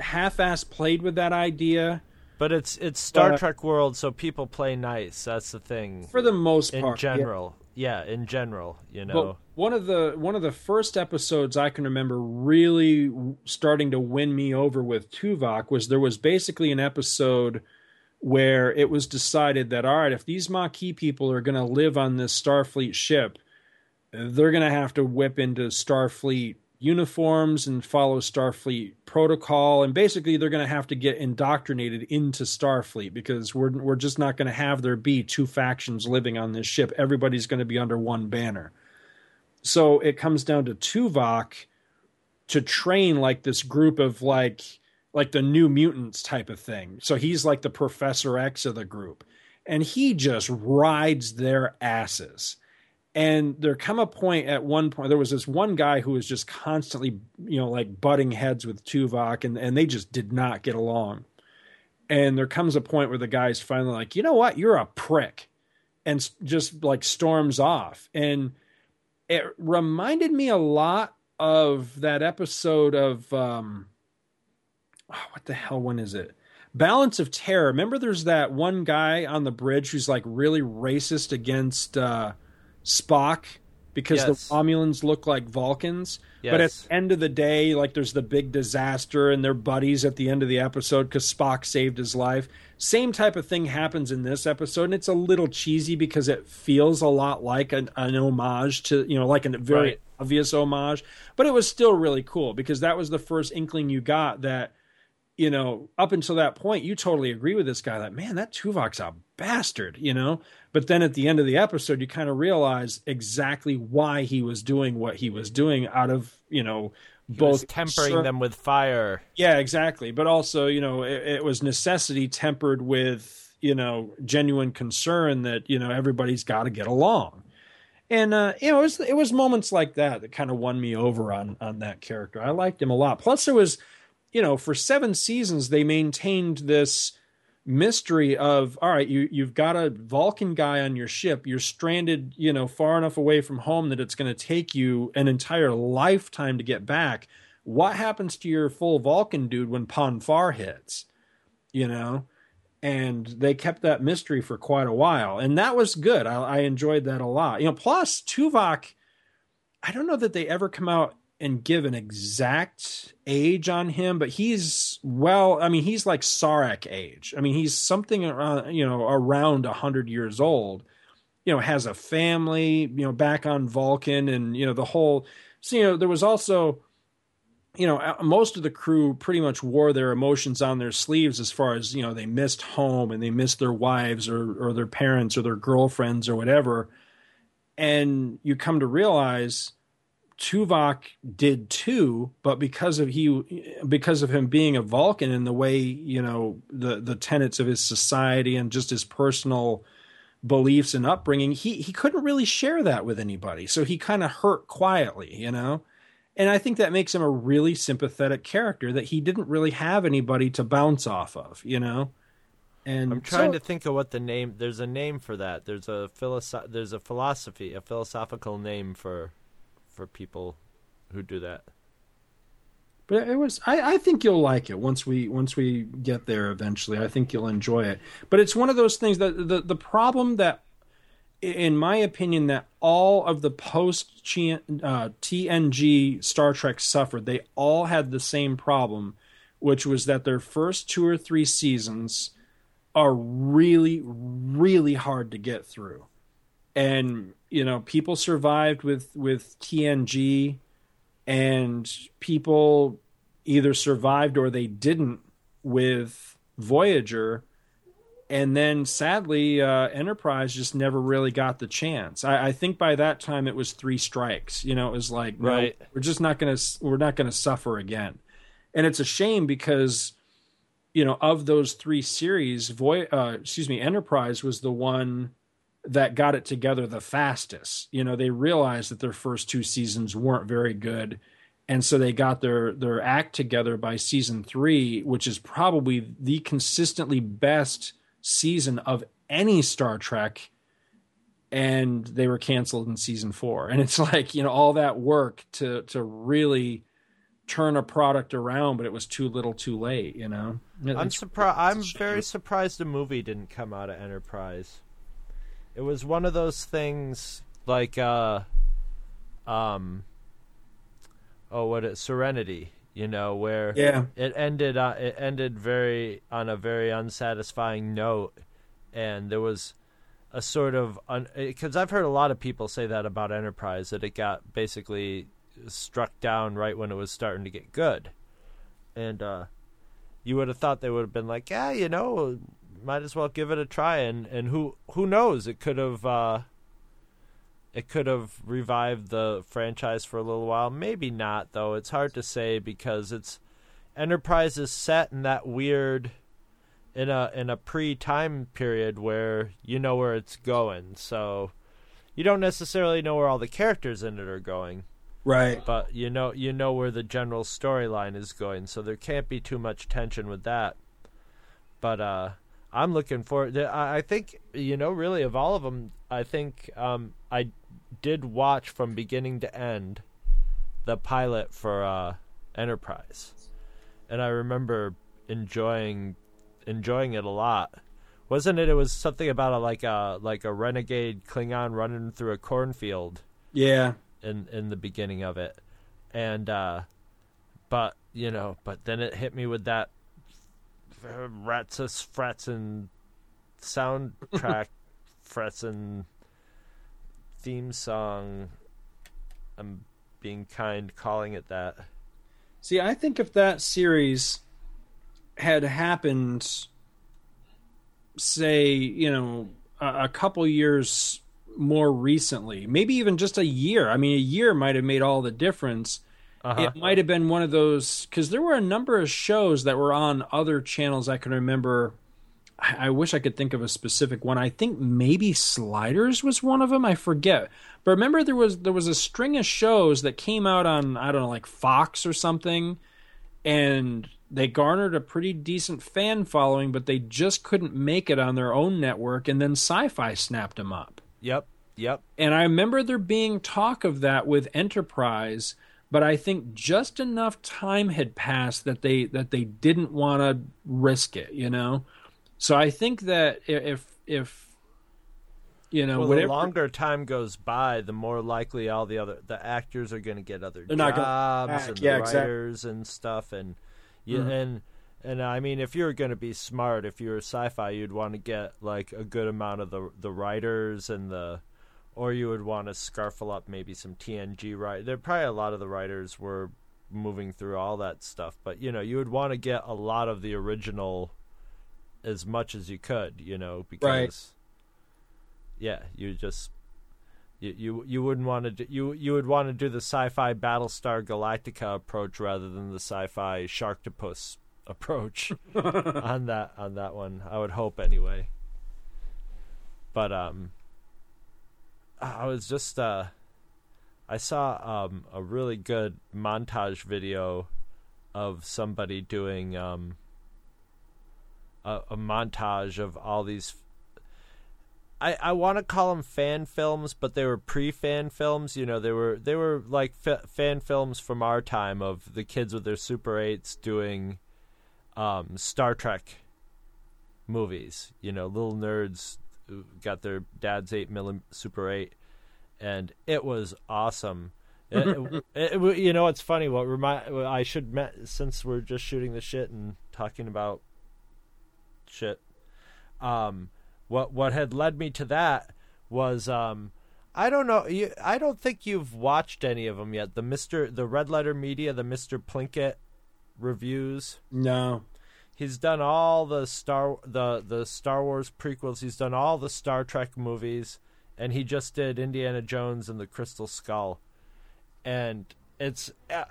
half-ass played with that idea, But it's it's Star But- Trek world, so people play nice. That's the thing. For the most in part, yeah. general, yeah. in general, you know. But one of the one of the first episodes I can remember really starting to win me over with Tuvok was there was basically an episode where it was decided that all right, if these Maquis people are going to live on this Starfleet ship, they're going to have to whip into Starfleet uniforms and follow Starfleet protocol, and basically they're going to have to get indoctrinated into Starfleet because we're we're just not going to have there be two factions living on this ship. Everybody's going to be under one banner. So it comes down to Tuvok to train like this group of like like the new mutants type of thing. So he's like the Professor X of the group. And he just rides their asses. And there come a point at one point there was this one guy who was just constantly, you know, like butting heads with Tuvok and, and they just did not get along. And there comes a point where the guy's finally like, you know what, you're a prick. And just like storms off. And it reminded me a lot of that episode of um oh, what the hell one is it balance of terror remember there's that one guy on the bridge who's like really racist against uh spock because Yes. the romulans look like vulcans. But at the end of the day like there's the big disaster and they're buddies at the end of the episode because spock saved his life. Same type of thing happens in this episode and it's a little cheesy because it feels a lot like an, an homage to you know like a very Right. obvious homage. But it was still really cool because that was the first inkling you got that you know up until that point you totally agree with this guy. That man that tuvok's a bastard you know but then at the end of the episode you kind of realize exactly why he was doing what he was doing out of you know He both tempering ser- them with fire. yeah, exactly. But also, you know, it, it was necessity tempered with, you know, genuine concern that, you know, everybody's got to get along. And uh, you know, it was it was moments like that that kind of won me over on on that character. I liked him a lot. Plus, it was, you know, for seven seasons they maintained this mystery of all right, you you've got a Vulcan guy on your ship. You're stranded, you know, far enough away from home that it's going to take you an entire lifetime to get back. What happens to your full Vulcan dude when Pon farr hits? You know, and they kept that mystery for quite a while, and that was good. I, I enjoyed that a lot. You know, plus Tuvok, I don't know that they ever come out and give an exact age on him, but he's well. I mean, he's like Sarek age. I mean, he's something around you know around a hundred years old. You know, has a family. You know, back on Vulcan, and you know the whole. So you know, there was also you know most of the crew pretty much wore their emotions on their sleeves as far as you know they missed home and they missed their wives or or their parents or their girlfriends or whatever and you come to realize Tuvok did too but because of he because of him being a Vulcan and the way you know the the tenets of his society and just his personal beliefs and upbringing he he couldn't really share that with anybody so he kind of hurt quietly you know and I think that makes him a really sympathetic character that he didn't really have anybody to bounce off of, you know. And I'm trying so- to think of what the name. There's a name for that. There's a philosoph- There's a philosophy, a philosophical name for, for people who do that. But it was I, I think you'll like it once we once we get there eventually. I think you'll enjoy it. But it's one of those things that the the problem that in my opinion that all of the post uh, TNG Star Trek suffered. They all had the same problem, which was that their first two or three seasons are really really hard to get through. And you know, people survived with with TNG and people either survived or they didn't with Voyager. And then sadly, uh, Enterprise just never really got the chance. I, I think by that time it was three strikes. You know, it was like, no, Right. we're just not gonna we're not gonna suffer again. And it's a shame because, you know, of those three series, Voy uh, excuse me, Enterprise was the one that got it together the fastest. You know, they realized that their first two seasons weren't very good. And so they got their their act together by season 3, which is probably the consistently best season of any Star Trek and they were canceled in season 4. And it's like, you know, all that work to to really turn a product around, but it was too little, too late. You know. I'm surprised. I'm very surprised a movie didn't come out of Enterprise. It was one of those things like, uh, um, oh, what it Serenity, you know, where Yeah. it ended. Uh, it ended very on a very unsatisfying note, and there was a sort of because I've heard a lot of people say that about Enterprise that it got basically struck down right when it was starting to get good, and uh, you would have thought they would have been like, yeah, you know, might as well give it a try, and and who who knows, it could have uh, it could have revived the franchise for a little while. Maybe not though. It's hard to say because it's Enterprise is set in that weird in a in a pre time period where you know where it's going. So you don't necessarily know where all the characters in it are going. Right. But you know you know where the general storyline is going, so there can't be too much tension with that. But uh I'm looking for I I think you know really of all of them, I think um I did watch from beginning to end the pilot for uh Enterprise. And I remember enjoying enjoying it a lot. Wasn't it? It was something about a like a like a renegade Klingon running through a cornfield. Yeah. In in the beginning of it, and uh but you know, but then it hit me with that Ratsus Fretzen soundtrack Fretzen theme song. I'm being kind calling it that. See, I think if that series had happened, say, you know, a, a couple years more recently, maybe even just a year. I mean, a year might have made all the difference. Uh-huh. It might have been one of those because there were a number of shows that were on other channels. I can remember. I I wish I could think of a specific one. I think maybe Sliders was one of them. I forget. But remember there was there was a string of shows that came out on I don't know like Fox or something and they garnered a pretty decent fan following but they just couldn't make it on their own network and then Sci-Fi snapped them up. Yep. Yep. And I remember there being talk of that with Enterprise, but I think just enough time had passed that they that they didn't want to risk it, you know. So I think that if if you know well, whatever the longer time goes by, the more likely all the other the actors are going to get other They're gonna jobs and Yeah, the exactly. writers and stuff, and you Mhm. and and I mean, if you're going to be smart, if you're a sci-fi, you'd want to get like a good amount of the the writers and the, or you would want to scarfle up maybe some TNG right. There probably a lot of the writers were moving through all that stuff, but you know, you would want to get a lot of the original as much as you could, you know, because yeah, you just you you you wouldn't want to do, you you would want to do the sci-fi Battlestar Galactica approach rather than the sci-fi Sharktopus approach on that on that one. I would hope anyway. But um I was just uh I saw um a really good montage video of somebody doing um a, a montage of all these I, I want to call them fan films, but they were pre-fan films. You know, they were they were like fa- fan films from our time of the kids with their Super Eights doing um, Star Trek movies. You know, little nerds got their dad's eight milli Super Eight, and it was awesome. It- it- it- you know, it's funny. What remind I should met since we're just shooting the shit and talking about shit. Um, what what had led me to that was um, I don't know. You, I don't think you've watched any of them yet. The Mister, the Red Letter Media, the Mister Plinkett reviews. No. He's done all the Star the the Star Wars prequels. He's done all the Star Trek movies, and he just did Indiana Jones and the Crystal Skull, and it's uh,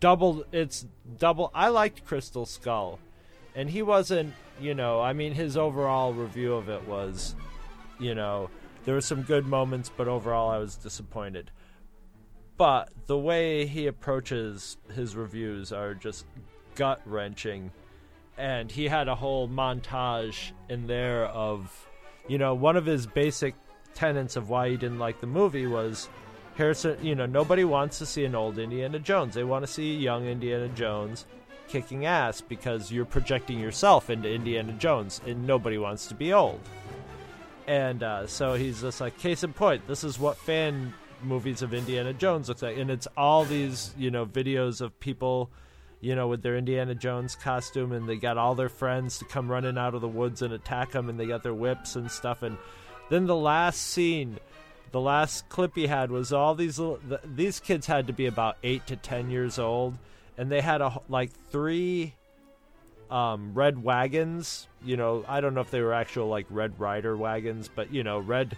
double. It's double. I liked Crystal Skull, and he wasn't. You know, I mean, his overall review of it was, you know, there were some good moments, but overall, I was disappointed. But the way he approaches his reviews are just gut wrenching. And he had a whole montage in there of, you know, one of his basic tenets of why he didn't like the movie was Harrison, you know, nobody wants to see an old Indiana Jones. They want to see a young Indiana Jones kicking ass because you're projecting yourself into Indiana Jones, and nobody wants to be old. And uh, so he's just like, case in point, this is what fan movies of Indiana Jones looks like, and it's all these, you know, videos of people, you know, with their Indiana Jones costume, and they got all their friends to come running out of the woods and attack them, and they got their whips and stuff, and then the last scene the last clip he had was all these little th- these kids had to be about 8 to 10 years old and they had a like three um, red wagons you know i don't know if they were actual like red rider wagons but you know red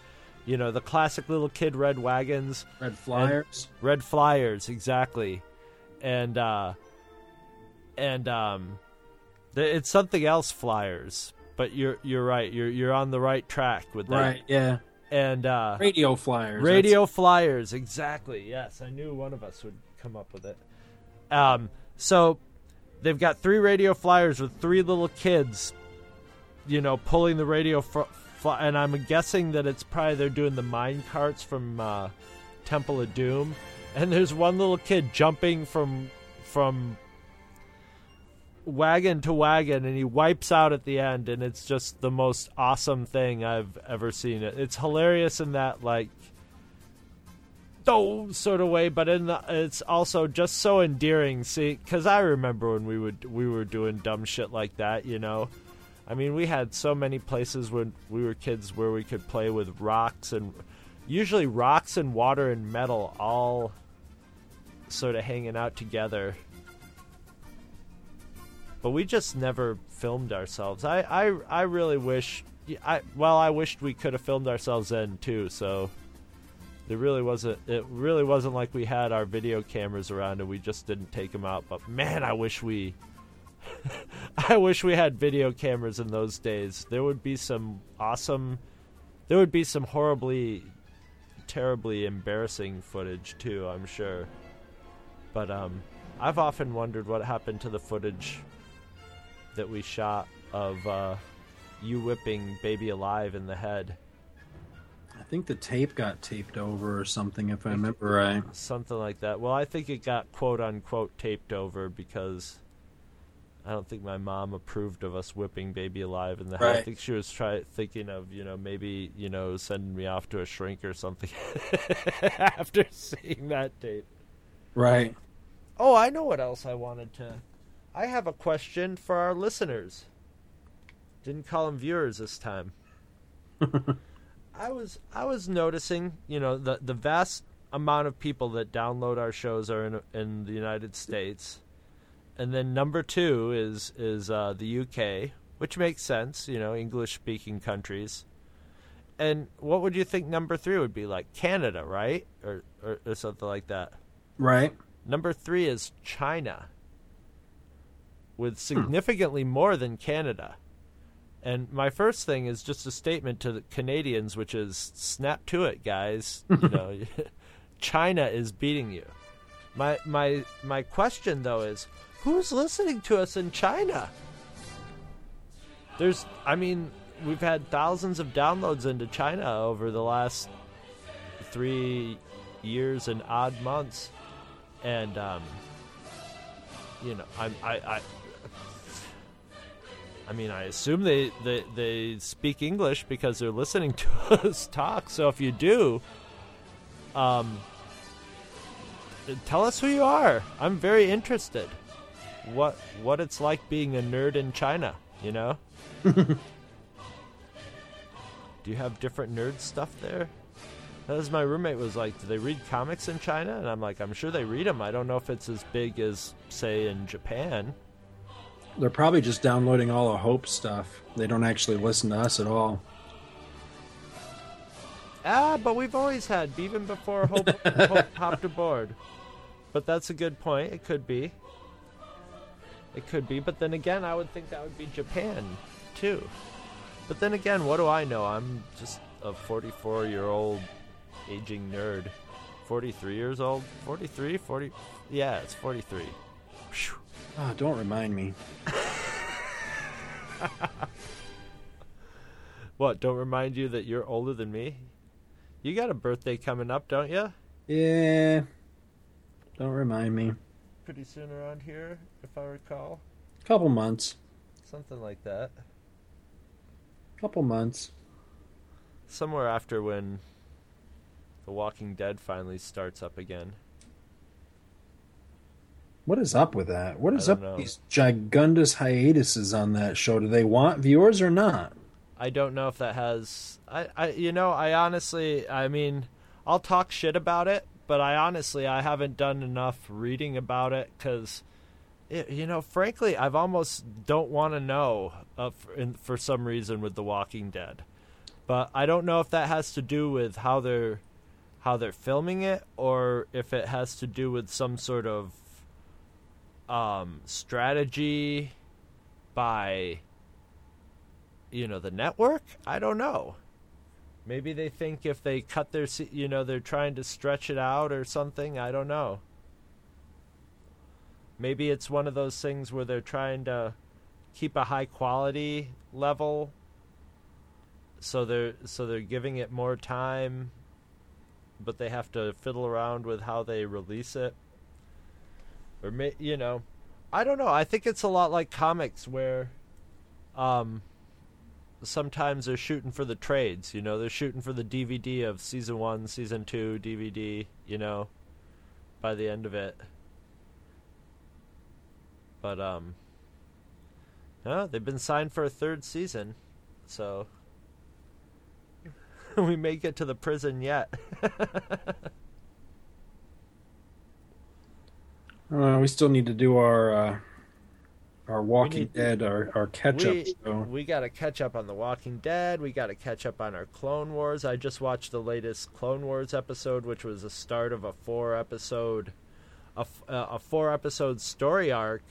you know the classic little kid red wagons. Red flyers. red flyers exactly. And uh and um it's something else flyers but you're you're right you're you're on the right track with that Right, yeah. and uh Radio flyers. Radio flyers, exactly. Yes, I knew one of us would come up with it. Um, so they've got three radio flyers with three little kids, you know, pulling the radio fr- and I'm guessing that it's probably they're doing the mine carts from uh, Temple of Doom, and there's one little kid jumping from from wagon to wagon and he wipes out at the end and it's just the most awesome thing I've ever seen it. It's hilarious in that like oh sort of way but in the it's also just so endearing see cuz I remember when we would we were doing dumb shit like that, you know. I mean, we had so many places when we were kids where we could play with rocks and usually rocks and water and metal all sort of hanging out together but we just never filmed ourselves. I, I, I really wish. I well, I wished we could have filmed ourselves then too. So it really wasn't. It really wasn't like we had our video cameras around and we just didn't take them out. But man, I wish we. I wish we had video cameras in those days. There would be some awesome. There would be some horribly, terribly embarrassing footage too. I'm sure. But um, I've often wondered what happened to the footage that we shot of uh, you whipping baby alive in the head. I think the tape got taped over or something, if I remember right. Something like that. Well, I think it got quote unquote taped over because I don't think my mom approved of us whipping baby alive in the head. I think she was try thinking of you know maybe you know sending me off to a shrink or something after seeing that tape. Right. Oh, I know what else I wanted to. I have a question for our listeners. Didn't call them viewers this time. I was I was noticing, you know, the the vast amount of people that download our shows are in in the United States, and then number two is is uh, the UK, which makes sense, you know, English speaking countries. And what would you think number three would be like? Canada, right, or, or or something like that. Right. Number three is China, with significantly more than Canada. And my first thing is just a statement to the Canadians, which is snap to it, guys. you know, China is beating you. My my my question though is, who's listening to us in China? There's, I mean, we've had thousands of downloads into China over the last three years and odd months, and um, you know, I'm, I, I, I mean, I assume they, they they speak English because they're listening to us talk. So if you do, um, tell us who you are. I'm very interested. What what it's like being a nerd in China, you know? Do you have different nerd stuff there? As my roommate was like, do they read comics in China? And I'm like, I'm sure they read them. I don't know if it's as big as, say, in Japan. They're probably just downloading all the Hope stuff. They don't actually listen to us at all. Ah, but we've always had, even before Hope, Hope hopped aboard. But that's a good point. It could be. It could be. But then again, I would think that would be Japan, too. But then again, what do I know? I'm just a 44 year old aging nerd. 43 years old? 43? 40? Yeah, it's 43. Oh, don't remind me. What, don't remind you that you're older than me? You got a birthday coming up, don't you? Yeah. Don't remind me. Pretty soon around here, if I recall. Couple months. Something like that. Couple months. Somewhere after when The Walking Dead finally starts up again. What is up with that? What is up don't with these gigundous hiatuses on that show? Do they want viewers or not? I don't know if that has. I, I, you know, I honestly, I mean, I'll talk shit about it, but I honestly, I haven't done enough reading about it because, you know, frankly, I've almost don't want to know uh, for, in, for some reason with The Walking Dead, but I don't know if that has to do with how they're how they're filming it or if it has to do with some sort of um, strategy by you know the network? I don't know. Maybe they think if they cut their you know they're trying to stretch it out or something. I don't know. Maybe it's one of those things where they're trying to keep a high quality level so they're so they're giving it more time but they have to fiddle around with how they release it or you know i don't know. I think it's a lot like comics where um sometimes they're shooting for the trades you know they're shooting for the dvd of season 1 season 2 dvd you know by the end of it. But um no they've been signed for a third season so we may get to the prison yet Uh, we still need to do our uh, our Walking need- Dead, our our catch up we, we got to catch up on The Walking Dead. We got to catch up on our Clone Wars. I just watched the latest Clone Wars episode, which was the start of a four episode, a, uh, a four episode story arc,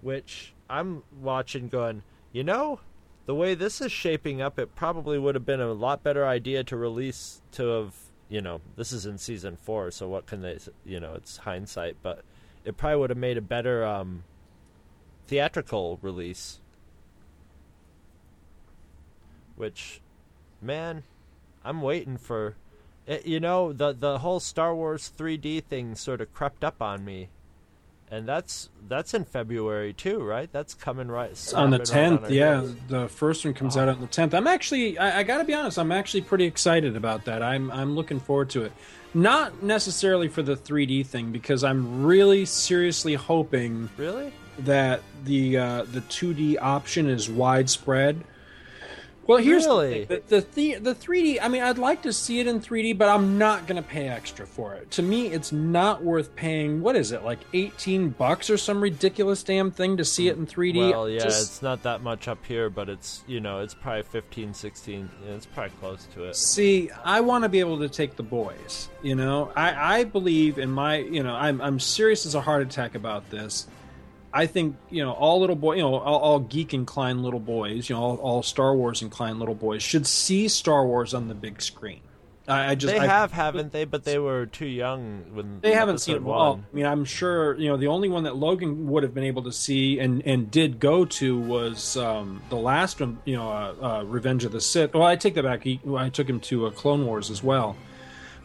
which I'm watching going, you know, the way this is shaping up, it probably would have been a lot better idea to release to have, you know, this is in season four, so what can they, you know, it's hindsight, but it probably would have made a better um, theatrical release. Which, man, I'm waiting for. It, you know, the the whole Star Wars 3D thing sort of crept up on me, and that's that's in February too, right? That's coming right on the snapping right tenth, yeah, the first one comes out on the tenth. I'm actually, I, I got to be honest, I'm actually pretty excited about that. I'm, I'm looking forward to it. Not necessarily for the 3D thing because I'm really seriously hoping Really? that the uh, the 2D option is widespread. Well, here's Really? the, the the the 3D. I mean, I'd like to see it in 3D, but I'm not going to pay extra for it. To me, it's not worth paying. What is it like 18 bucks or some ridiculous damn thing to see it in 3D? Well, yeah, Just- it's not that much up here, but it's you know it's probably 15, 16. yeah, It's probably close to it. See, I want to be able to take the boys. You know, I, I believe in my. You know, I'm I'm serious as a heart attack about this. I think you know all little boy, you know, all, all geek inclined little boys, you know, all, all Star Wars inclined little boys should see Star Wars on the big screen. I, I just they I- have, haven't they? But they were too young when They haven't seen it. Well, one. I mean, I'm sure you know the only one that Logan would have been able to see and and did go to was um, the last one. You know, uh, uh, Revenge of the Sith. Well, I take that back. He, I took him to uh, Clone Wars as well.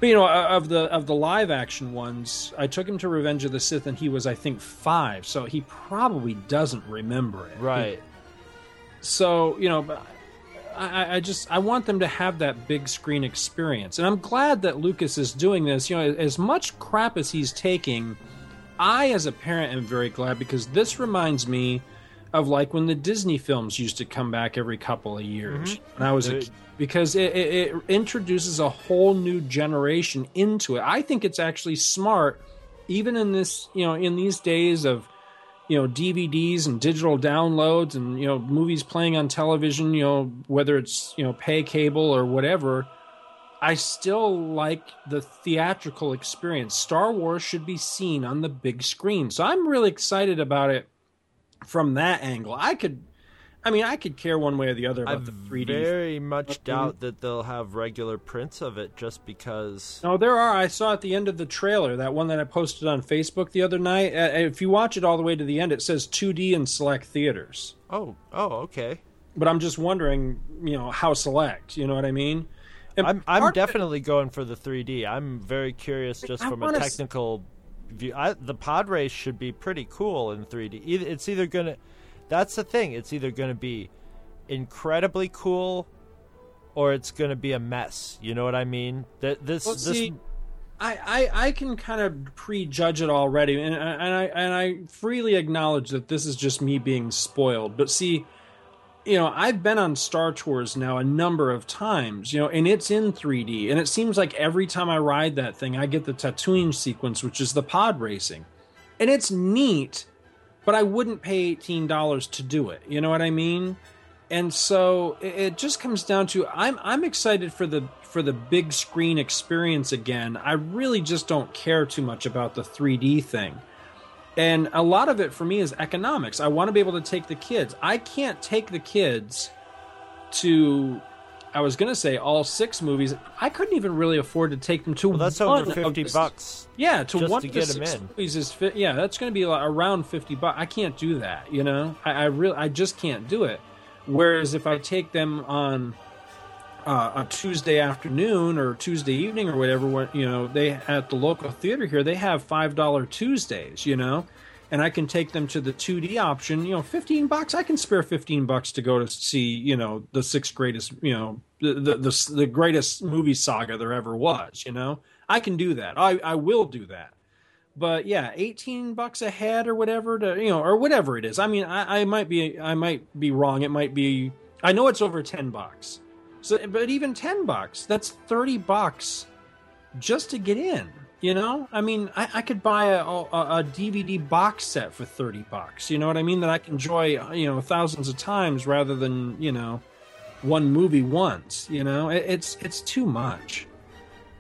But you know, of the of the live action ones, I took him to Revenge of the Sith, and he was, I think, five. So he probably doesn't remember it. Right. So you know, I, I- just I want them to have that big screen experience, and I'm glad that Lucas is doing this. You know, as much crap as he's taking, I as a parent am very glad because this reminds me of like when the Disney films used to come back every couple of years. Mhm. And I was a kid because it, it, it introduces a whole new generation into it. I think it's actually smart, even in this, you know, in these days of, you know, DVDs and digital downloads and you know movies playing on television. You know, whether it's you know pay cable or whatever. I still like the theatrical experience. Star Wars should be seen on the big screen. So I'm really excited about it from that angle. I could, I mean, I could care one way or the other about I the 3D. very much doubt that they'll have regular prints of it just because. No, there are. I saw at the end of the trailer that one that I posted on Facebook the other night. Uh, if you watch it all the way to the end, it says 2D in select theaters. Oh, oh, okay. But I'm just wondering, you know, how select. You know what I mean? And I'm I'm of it- definitely going for the 3D. I'm very curious just I from a wanna s- technical view. I, the pod race should be pretty cool in 3D. It's either gonna. That's the thing. It's either gonna be incredibly cool, or it's gonna be a mess. You know what I mean? That this Well, this see, I, I, I can kind of prejudge it already, and, and I and I freely acknowledge that this is just me being spoiled. But see, you know, I've been on Star Tours now a number of times, you know, and it's in 3D, and it seems like every time I ride that thing, I get the Tatooine sequence, which is the pod racing, and it's neat, but I wouldn't pay eighteen dollars to do it. You know what I mean? and so it, it just comes down to I'm I'm excited for the for the big screen experience again. I really just don't care too much about the 3D thing. And a lot of it for me is economics. I want to be able to take the kids. I can't take the kids to I was going to say all six movies. I couldn't even really afford to take them to well, that's one over of 50 the- bucks. yeah, to one to of the get 'em six in. movies is fi- yeah, that's going to be like around fifty bucks. I can't do that, you know. I, I really, I just can't do it. Whereas if I take them on uh, a Tuesday afternoon or Tuesday evening or whatever, what you know, they at the local theater here, they have five dollar Tuesdays, you know, and I can take them to the two D option. You know, fifteen bucks. I can spare fifteen bucks to go to see, you know, the sixth greatest, you know, the the the, the greatest movie saga there ever was. You know, I can do that. I I will do that but yeah 18 bucks a head or whatever to you know or whatever it is i mean I, I might be i might be wrong it might be i know it's over 10 bucks so but even 10 bucks that's 30 bucks just to get in you know? I mean i, I could buy a, a, a dvd box set for 30 bucks you know what i mean? That i can enjoy you know thousands of times rather than you know one movie once you know? It, it's it's too much.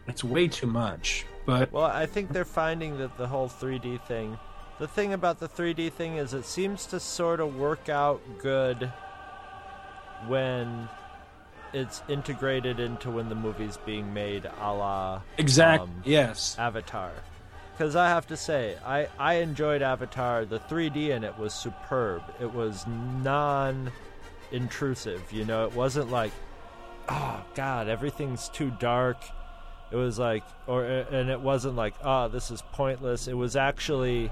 It's way too much but Well, I think they're finding that the whole 3D thing. The thing about the 3D thing is it seems to sort of work out good when it's integrated into when the movie's being made a la exactly um, yes. Avatar. Because I have to say, I, I enjoyed Avatar. The 3D in it was superb. It was non intrusive, you know? It wasn't like, oh, God, everything's too dark. It was like, or and it wasn't like, oh, this is pointless. It was actually,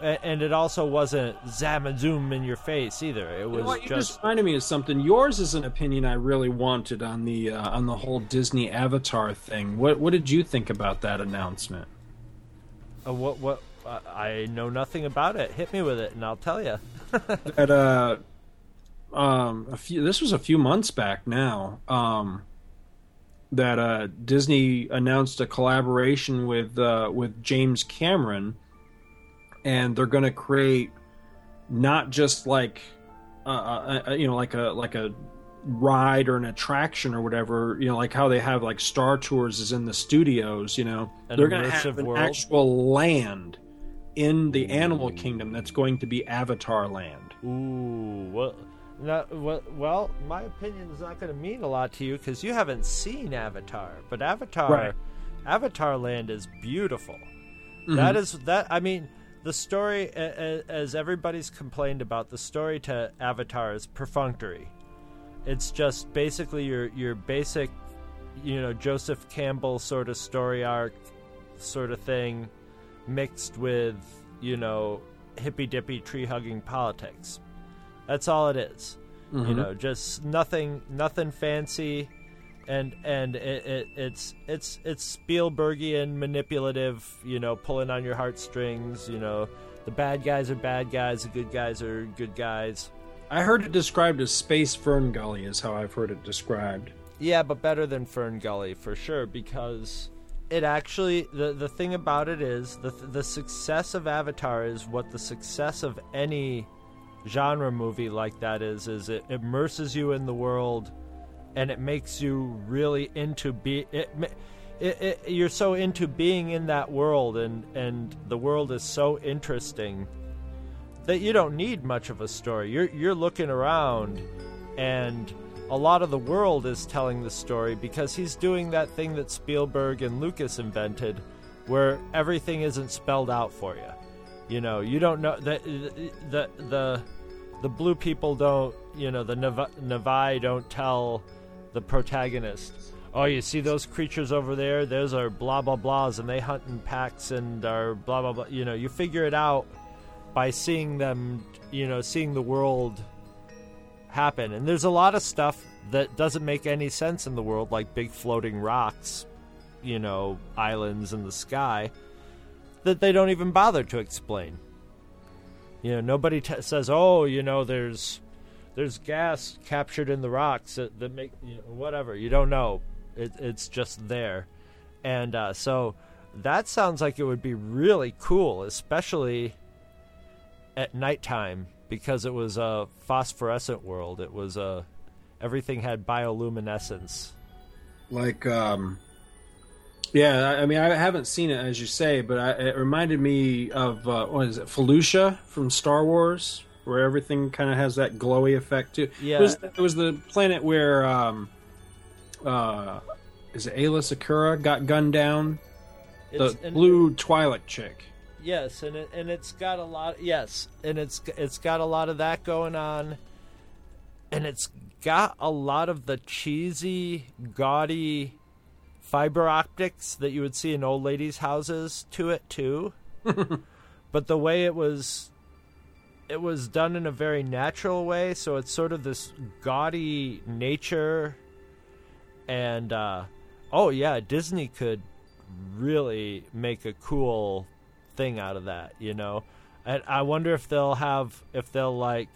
and it also wasn't zam and zoom in your face either. It was what you just just reminded me of something. Yours is an opinion I really wanted on the uh, on the whole Disney Avatar thing. What what did you think about that announcement? uh, what what. Uh, I know nothing about it. Hit me with it, and I'll tell you. That uh, um, a few. This was a few months back now. Um, that uh, Disney announced a collaboration with uh, with James Cameron, and they're going to create not just like uh, uh, uh, you know like a like a ride or an attraction or whatever you know like how they have like Star Tours is in the studios. You know An they're going to have an world? actual land in the animal kingdom that's going to be Avatar Land. Ooh, well, no, well, my opinion is not going to mean a lot to you because you haven't seen Avatar. But Avatar, Right. Avatar Land is beautiful. Mhm. That is that. I mean, the story, as everybody's complained about, the story to Avatar is perfunctory. It's just basically your your basic, you know, Joseph Campbell sort of story arc, sort of thing, mixed with you know hippy dippy tree hugging politics. That's all it is. You Mhm. know, just nothing nothing fancy and and it, it it's it's it's Spielbergian manipulative, you know, pulling on your heartstrings, you know, the bad guys are bad guys, the good guys are good guys. I heard it described as Space Fern Gully, is how I've heard it described. Yeah, but better than Fern Gully for sure because it actually the the thing about it is the the success of Avatar is what the success of any genre movie like that is is it immerses you in the world and it makes you really into be it, it, it you're so into being in that world and and the world is so interesting that you don't need much of a story. You're you're looking around and a lot of the world is telling the story because he's doing that thing that Spielberg and Lucas invented where everything isn't spelled out for you. You know, you don't know that the the the blue people don't, you know, the Na'vi, Na'vi don't tell the protagonist, oh, you see those creatures over there? Those are blah blah blahs, and they hunt in packs and are blah blah blah. You know, you figure it out by seeing them. You know, seeing the world happen. And there's a lot of stuff that doesn't make any sense in the world, like big floating rocks, you know, islands in the sky, that they don't even bother to explain. You know, nobody t- says, "Oh, you know, there's there's gas captured in the rocks that, that make you know, whatever." You don't know. It, it's just there, and uh, so that sounds like it would be really cool, especially at nighttime because it was a phosphorescent world. It was a everything had bioluminescence. Like, um, yeah, I I mean, I haven't seen it as you say, but I, it reminded me of uh, what is it, Felucia from Star Wars, where everything kind of has that glowy effect too. Yeah. it was, it was the planet where, um, uh, is it Aayla Secura got gunned down? The It's- and- blue Twi'lek chick. Yes, and it, and it's got a lot. Yes, and it's it's got a lot of that going on, and it's got a lot of the cheesy, gaudy fiber optics that you would see in old ladies' houses to it too. but the way it was, it was done in a very natural way. So it's sort of this gaudy nature, and uh, oh yeah, Disney could really make a cool thing out of that, you know. And I wonder if they'll have if they'll like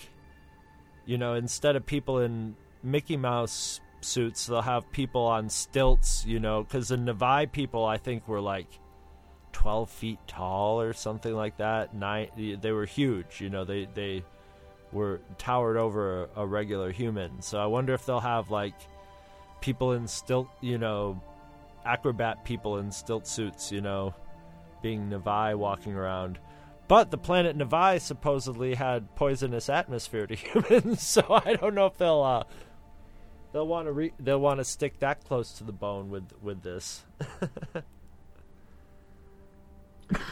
you know, instead of people in Mickey Mouse suits, they'll have people on stilts, you know, cuz the Navai people I think were like 12 feet tall or something like that. Nine they were huge, you know, they they were towered over a, a regular human. So I wonder if they'll have like people in stilt, you know, acrobat people in stilt suits, you know, being Navai walking around. But the planet Navai supposedly had poisonous atmosphere to humans, so I don't know if they'll uh, they'll want to re- they'll want to stick that close to the bone with with this.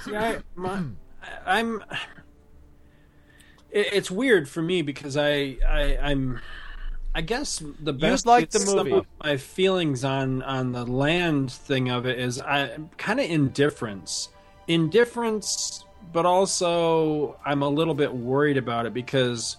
See, I, my, I'm. It, it's weird for me because I, I, I'm. I guess the best liked the movie. of my feelings on on the land thing of it is I kind of indifference, indifference, but also I'm a little bit worried about it because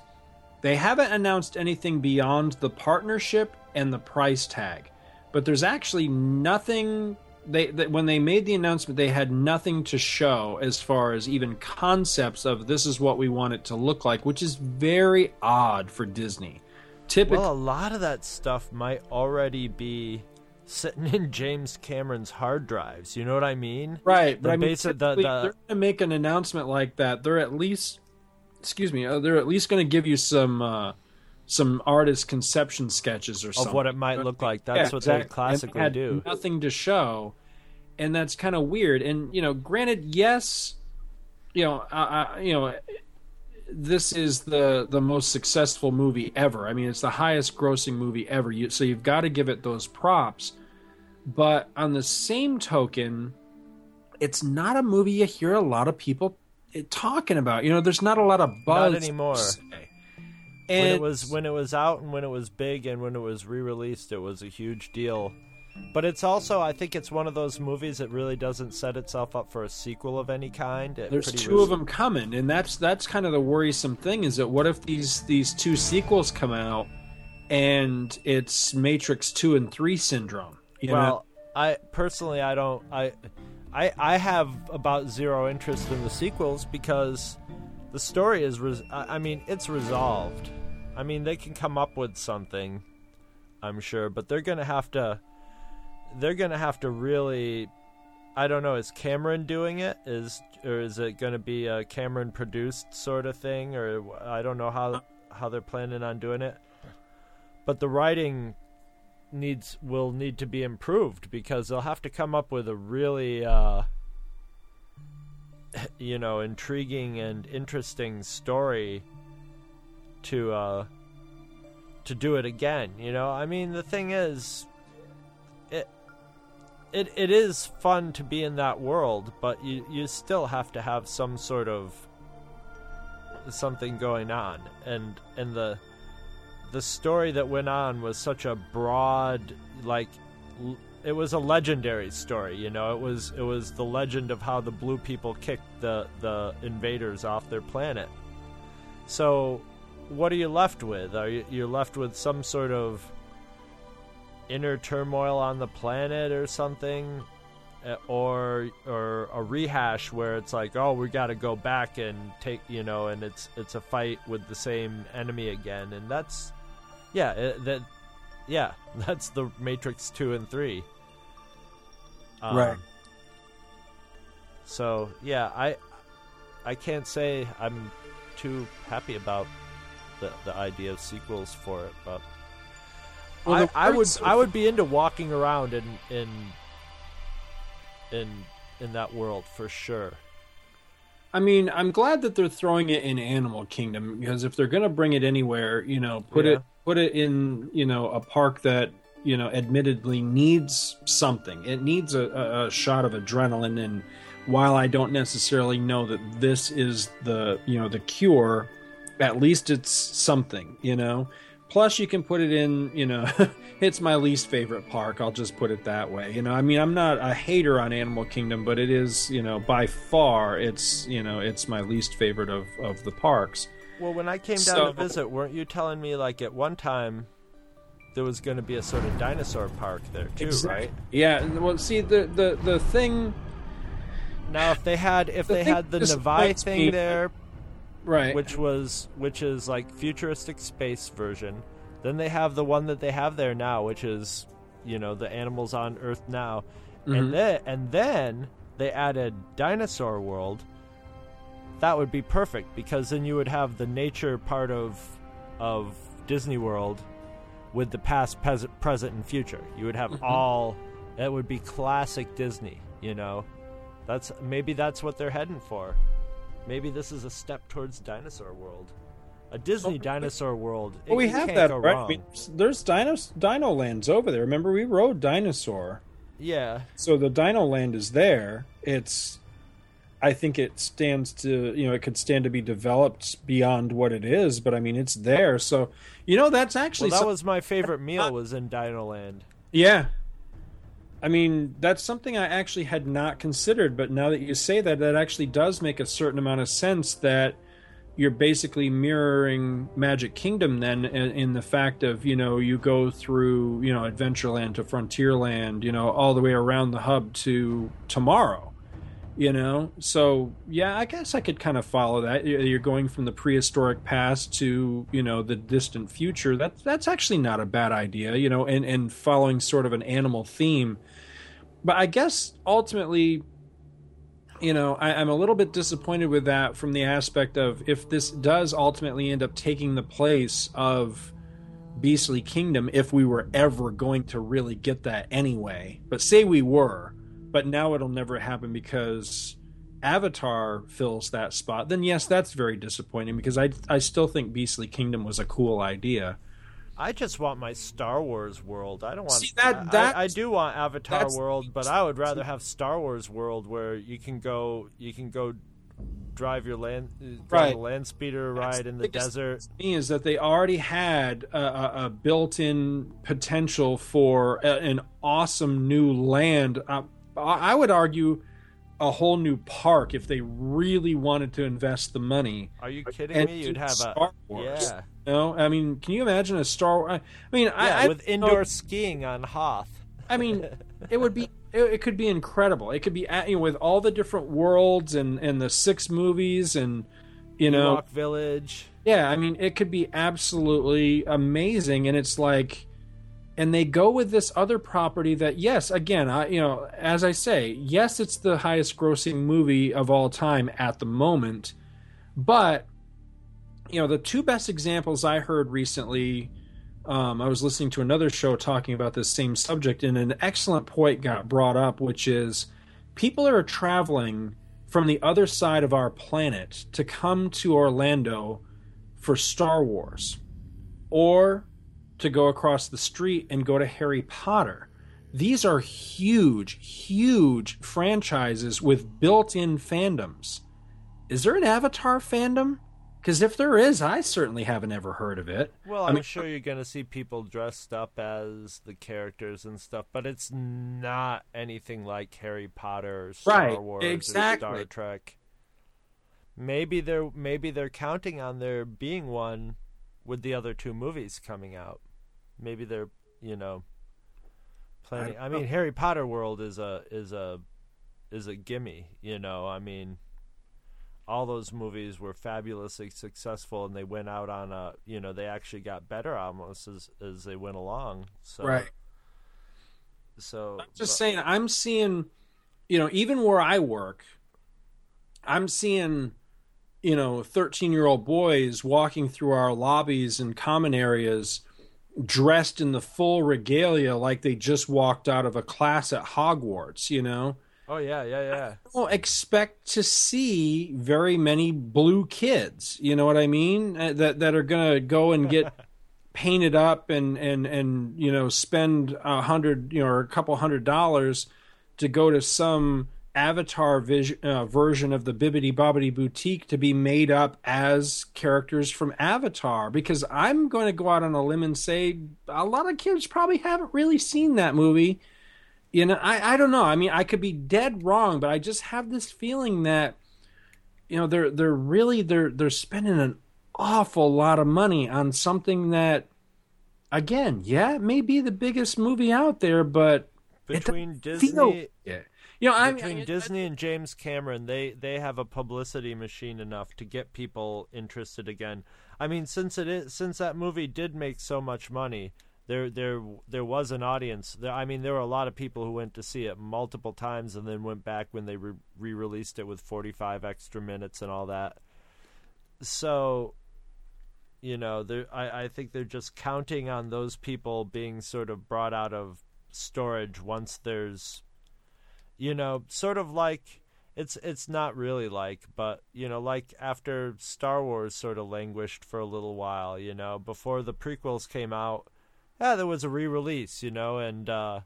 they haven't announced anything beyond the partnership and the price tag, but there's actually nothing. They, that when they made the announcement, they had nothing to show as far as even concepts of this is what we want it to look like, which is very odd for Disney. Typically, well, a lot of that stuff might already be sitting in James Cameron's hard drives. You know what I mean? Right, The but I mean, the- the- they're going to make an announcement like that. They're at least, excuse me, uh, they're at least going to give you some uh, some artist conception sketches or something. Of something what it might look like. That's what they classically do. Nothing to show, and that's kind of weird. And you know, granted, yes, you know, I, I, you know, this is the the most successful movie ever. I mean, it's the highest grossing movie ever. You, so you've got to give it those props. But on the same token, it's not a movie you hear a lot of people talking about. You know, there's not a lot of buzz Not anymore. Se. when it was when it was out and when it was big and when it was re-released, it was a huge deal. But it's also, I think, it's one of those movies that really doesn't set itself up for a sequel of any kind. There's two of them coming, and that's that's kind of the worrisome thing. Is that what if these these two sequels come out, and it's Matrix two and three syndrome? You well, know? I personally, I don't, I, I, I have about zero interest in the sequels because the story is, res- I mean, it's resolved. I mean, they can come up with something, I'm sure, but they're gonna have to, they're gonna have to really, I don't know, is Cameron doing it? Is or is it gonna be a Cameron produced sort of thing, or I don't know how how they're planning on doing it. But the writing needs will need to be improved because they'll have to come up with a really uh you know intriguing and interesting story to uh to do it again you know? I mean the thing is it it it is fun to be in that world but you you still have to have some sort of something going on. And and the the story that went on was such a broad like it was a legendary story. You know, it was it was the legend of how the blue people kicked the the invaders off their planet. So, what are you left with? Are you you're left with some sort of inner turmoil on the planet or something? Uh, Or or a rehash where it's like, oh, we got to go back and take, you know, and it's it's a fight with the same enemy again, and that's, yeah, it, that, yeah, that's the Matrix two and three. Um, Right. So yeah, I I can't say I'm too happy about the the idea of sequels for it, but Well, I, I would I would be into walking around in in in in that world for sure. I mean, I'm glad that they're throwing it in Animal Kingdom because if they're going to bring it anywhere, you know, put Yeah. it put it in, you know, a park that you know, admittedly needs something. It needs a, a, shot of adrenaline. And while I don't necessarily know that this is the you know the cure, at least it's something, you know. Plus, you can put it in, you know, it's my least favorite park. I'll just put it that way. You know, I mean, I'm not a hater on Animal Kingdom, but it is, you know, by far, it's, you know, it's my least favorite of, of the parks. Well, when I came down So- to visit, weren't you telling me like at one time there was going to be a sort of dinosaur park there too, Exact- right? Yeah. Well, see, the the the thing. Now, if they had if The they had the Nevi thing me- there, right? Which was which is like futuristic space version. Then they have the one that they have there now, which is you know the animals on Earth now, Mhm. and then and then they added Dinosaur World. That would be perfect because then you would have the nature part of of Disney World with the past, pes- present, and future. You would have Mhm. all. That would be classic Disney. You know, that's maybe that's what they're heading for. Maybe this is a step towards Dinosaur World, a Disney Dinosaur World. Well, we have that, right? I mean, there's Dino Dino Lands over there. Remember, we rode Dinosaur. Yeah. So the Dino Land is there. It's, I think it stands to, you know, it could stand to be developed beyond what it is. But I mean, it's there. So, you know, that's actually well, that some- was my favorite meal was in Dino Land. Yeah. I mean, that's something I actually had not considered, but now that you say that, that actually does make a certain amount of sense that you're basically mirroring Magic Kingdom then in, in the fact of, you know, you go through, you know, Adventureland to Frontierland, you know, all the way around the hub to tomorrow, you know? So, yeah, I guess I could kind of follow that. You- You're going from the prehistoric past to, you know, the distant future. That, that's actually not a bad idea, you know, and, and following sort of an animal theme. But I guess ultimately, you know, I, I'm a little bit disappointed with that from the aspect of if this does ultimately end up taking the place of Beastly Kingdom, if we were ever going to really get that anyway. But say we were, but now it'll never happen because Avatar fills that spot, then yes, that's very disappointing because I I still think Beastly Kingdom was a cool idea. I just want my Star Wars world. I don't want See, that- that- I, I do want Avatar world, but I would rather have Star Wars world where you can go you can go drive your land drive Right. a land speeder ride in the desert. me is that they already had a, a, a built-in potential for a, an awesome new land. Uh, I I would argue a whole new park if they really wanted to invest the money. Are you kidding me? You'd have a Wars. yeah. No, I mean, can you imagine a Star Wars? I mean, Yeah, I with indoor skiing on Hoth. I mean, it would be it, it could be incredible. It could be at- you know, with all the different worlds and and the six movies and you know Ewok Village. yeah, I mean, it could be absolutely amazing, and it's like, and they go with this other property that, yes, again, I, you know, as I say, yes, it's the highest-grossing movie of all time at the moment, but you know, the two best examples I heard recently. Um, I was listening to another show talking about this same subject, and an excellent point got brought up, which is people are traveling from the other side of our planet to come to Orlando for Star Wars or to go across the street and go to Harry Potter. These are huge, huge franchises with built in fandoms. Is there an Avatar fandom? Because if there is, I certainly haven't ever heard of it. Well, I I'm mean, sure you're going to see people dressed up as the characters and stuff, but it's not anything like Harry Potter or Star Right, Wars or. Star Trek. Maybe they're maybe they're counting on there being one with the other two movies coming out. Maybe they're you know planning. don't I, mean, know. Harry Potter world is a is a is a gimme. You know, I mean, all those movies were fabulously successful, and they went out on a you know they actually got better almost as as they went along. So Right. So just but- saying, I'm seeing, you know, even where I work, I'm seeing, you know, 13 year old boys walking through our lobbies and common areas dressed in the full regalia like they just walked out of a class at Hogwarts, you know? Oh yeah, yeah, yeah. don't expect to see very many blue kids. You know what I mean? Uh, That that are gonna go and get painted up and and and you know spend a hundred you know or a couple hundred dollars to go to some avatar uh, version of the Bibbidi Bobbidi Boutique to be made up as characters from Avatar. Because I'm going to go out on a limb and say a lot of kids probably haven't really seen that movie you know I, I don't know i mean i could be dead wrong but i just have this feeling that you know they're they're really they're they're spending an awful lot of money on something that again yeah it may be the biggest movie out there but between Disney, feel- yeah. You know i between Disney and James Cameron, they they have a publicity machine enough to get people interested again. I mean, since it is since that movie did make so much money, there there there was an audience. There, I mean, there were a lot of people who went to see it multiple times and then went back when they re released it with 45 extra minutes and all that. So, you know, there I, I think they're just counting on those people being sort of brought out of storage once there's you know, sort of like it's it's not really like, but you know, like after Star Wars sort of languished for a little while, you know, before the prequels came out, yeah, there was a re-release, you know, and uh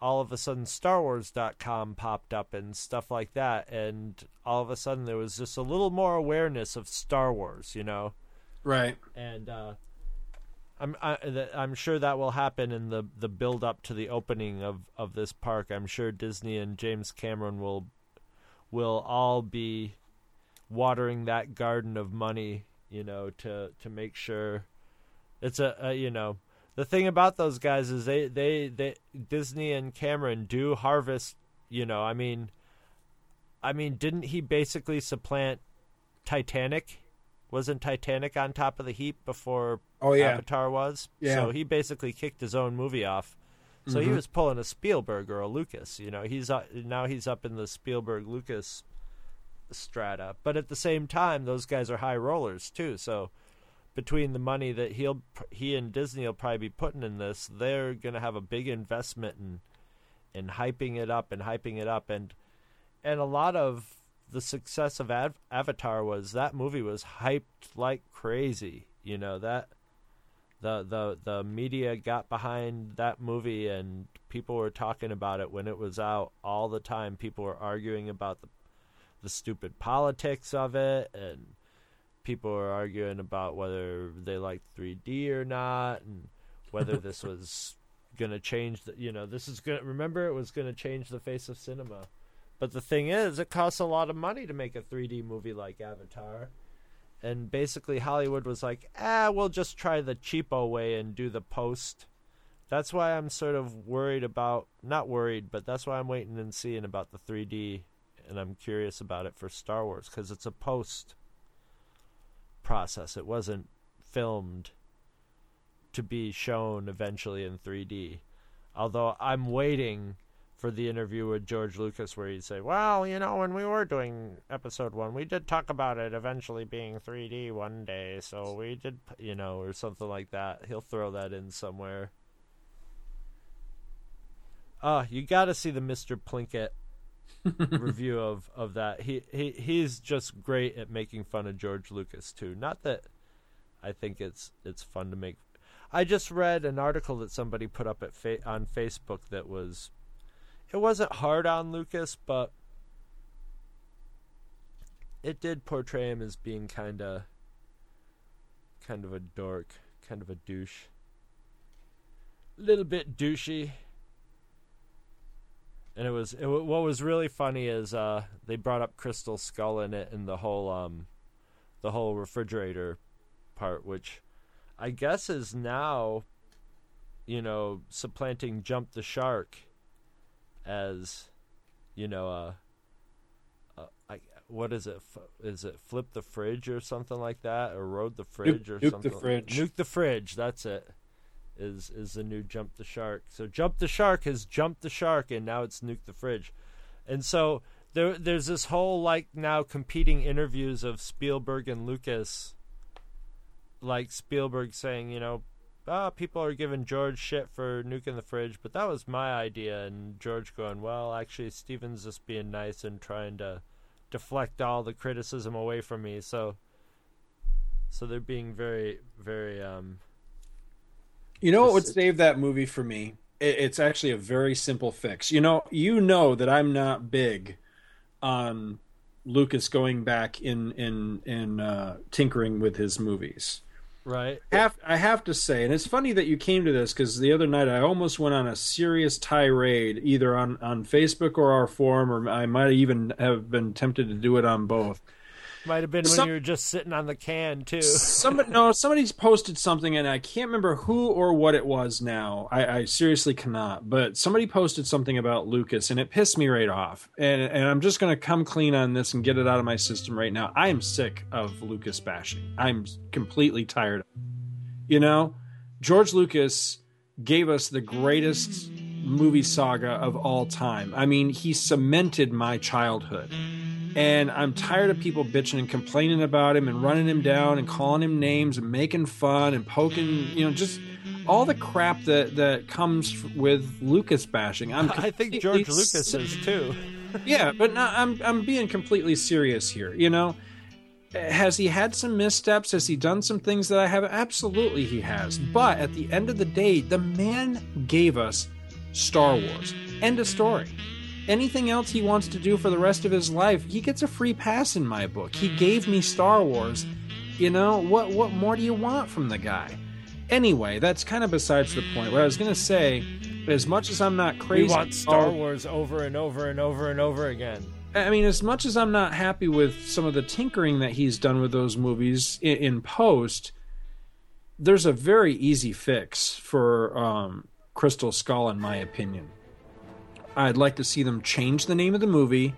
all of a sudden StarWars.com popped up and stuff like that, and all of a sudden there was just a little more awareness of Star Wars, you know. right And uh, I'm I, I'm sure that will happen in the the build up to the opening of of this park. I'm sure Disney and James Cameron will will all be watering that garden of money, you know, to to make sure it's a, a you know the thing about those guys is they they they Disney and Cameron do harvest, you know, I mean I mean didn't he basically supplant Titanic? Wasn't Titanic on top of the heap before Oh, yeah. Avatar was? Yeah. So he basically kicked his own movie off. So he Mhm. was pulling a Spielberg or a Lucas. You know, he's uh, now he's up in the Spielberg Lucas strata. But at the same time, those guys are high rollers too. So between the money that he'll he and Disney will probably be putting in this, they're gonna have a big investment in in hyping it up and hyping it up and and a lot of the success of Av- Avatar was that movie was hyped like crazy. You know that the the the media got behind that movie and people were talking about it when it was out all the time. People were arguing about the the stupid politics of it and people were arguing about whether they liked 3D or not and whether this was going to change the you know this is going to remember it was going to change the face of cinema. But the thing is, it costs a lot of money to make a 3D movie like Avatar. And basically, Hollywood was like, ah, we'll just try the cheapo way and do the post. That's why I'm sort of worried about, not worried, but that's why I'm waiting and seeing about the 3D. And I'm curious about it for Star Wars because it's a post process. It wasn't filmed to be shown eventually in 3D. Although I'm waiting for the interview with George Lucas where he'd say, "Well, you know, when we were doing episode 1, we did talk about it eventually being 3D one day, so we did, you know, or something like that. He'll throw that in somewhere." Ah, you got to see the Mr. Plinkett review of of that. He he he's just great at making fun of George Lucas too. Not that I think it's it's fun to make. I just read an article that somebody put up at fa- on Facebook that was it wasn't hard on Lucas, but it did portray him as being kind of kind of a dork, kind of a douche. A Little bit douchey. And it was it, what was really funny is uh, they brought up Crystal Skull in it and the whole um, the whole refrigerator part, which I guess is now, you know, supplanting Jump the Shark as, you know, uh, uh I what is it? F- Is it flip the fridge or something like that, or road the fridge or nuke the something? fridge. Nuke the fridge. That's it. Is is the new Jump the Shark? So Jump the Shark has jumped the shark, and now it's Nuke the fridge, and so there there's this whole like now competing interviews of Spielberg and Lucas. Like Spielberg saying, you know, ah, people are giving George shit for nuking the fridge, but that was my idea, and George going, well, actually, Steven's just being nice and trying to deflect all the criticism away from me. So, so they're being very, very um, You know what would save that movie for me? It, it's actually a very simple fix. You know, you know that I'm not big on Lucas going back in in in uh, tinkering with his movies. Right. Have, I have to say, and it's funny that you came to this because the other night I almost went on a serious tirade, either on on Facebook or our forum, or I might even have been tempted to do it on both. Might have been when Some- you were just sitting on the can too. Somebody, no, somebody's posted something, and I can't remember who or what it was. Now, I, I seriously cannot. But somebody posted something about Lucas, and it pissed me right off. And and I'm just going to come clean on this and get it out of my system right now. I am sick of Lucas bashing. I'm completely tired. of. You know, George Lucas gave us the greatest movie saga of all time. I mean, he cemented my childhood. And I'm tired of people bitching and complaining about him and running him down and calling him names and making fun and poking, you know, just all the crap that that comes with Lucas bashing. I'm I think George Lucas is too. yeah, but no, I'm I'm being completely serious here. You know, has he had some missteps? Has he done some things that I haven't? Absolutely, he has. But at the end of the day, the man gave us Star Wars. End of story. Anything else he wants to do for the rest of his life, he gets a free pass in my book. He gave me Star Wars. You know what? What more do you want from the guy? Anyway, that's kind of besides the point. What I was going to say, as much as I'm not crazy, We want Star Wars over and over and over and over again. I mean, as much as I'm not happy with some of the tinkering that he's done with those movies in, in post, there's a very easy fix for um, Crystal Skull, in my opinion. I'd like to see them change the name of the movie,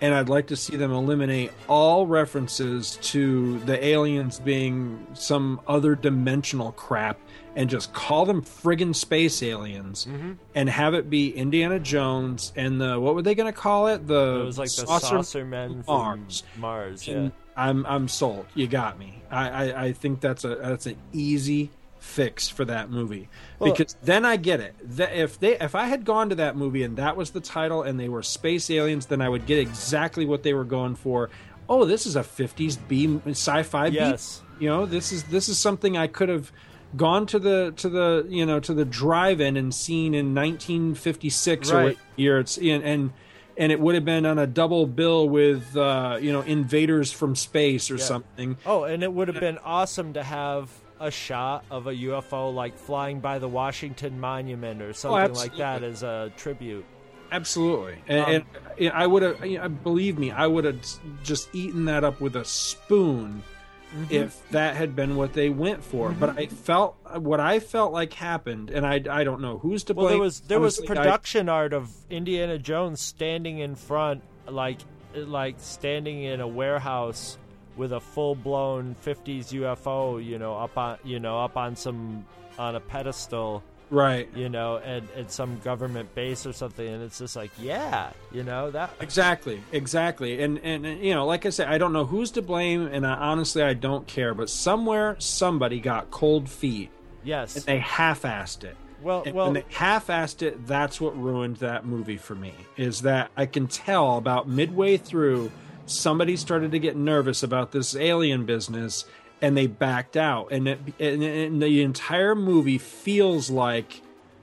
and I'd like to see them eliminate all references to the aliens being some other dimensional crap and just call them friggin' space aliens Mhm. and have it be Indiana Jones and the what were they to call it? The It was like the saucer, saucer men from Mars. Mars. Yeah. I'm I'm sold. You got me. I, I, I think that's a that's an easy fix for that movie Well- because then I get it. That if they if I had gone to that movie and that was the title and they were space aliens, then I would get exactly what they were going for. Oh, this is a 50s B sci-fi. Yes. You know, this is this is something I could have gone to the to the you know to the drive-in and seen in 1956 or what year it's in and and it would have been on a double bill with uh, you know invaders from space or Yeah. something. Oh, and it would have been awesome to have a shot of a UFO like flying by the Washington Monument or something like that as a tribute. Absolutely, and, Um, and I would have. Believe me, I would have just eaten that up with a spoon Mhm. if that had been what they went for. But I felt what I felt like happened, and I, I don't know who's to blame. Well, there was there was Honestly, I- production art of Indiana Jones standing in front, like like standing in a warehouse with a full blown '50s UFO, you know, up on you know up on some on a pedestal, right? You know, at at some government base or something, and it's just like, yeah, you know that Exactly, exactly, and, and and you know, like I said, I don't know who's to blame, and I, honestly, I don't care. But somewhere, somebody got cold feet. Yes, and they half-assed it. Well, and well- they half-assed it, that's what ruined that movie for me. Is that I can tell about midway through, somebody started to get nervous about this alien business, and they backed out, and it and, and the entire movie feels like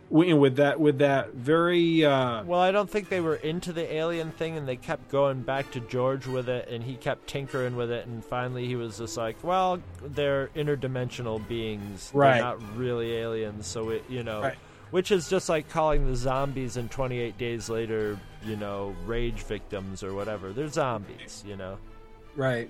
with, that with that very uh, Well, I don't think they were into the alien thing, and they kept going back to George with it, and he kept tinkering with it, and finally he was just like, "Well, they're interdimensional beings, Right. They're not really aliens." So it, you know, Right. which is just like calling the zombies in 28 Days Later, you know, rage victims or whatever. They're zombies, you know, right.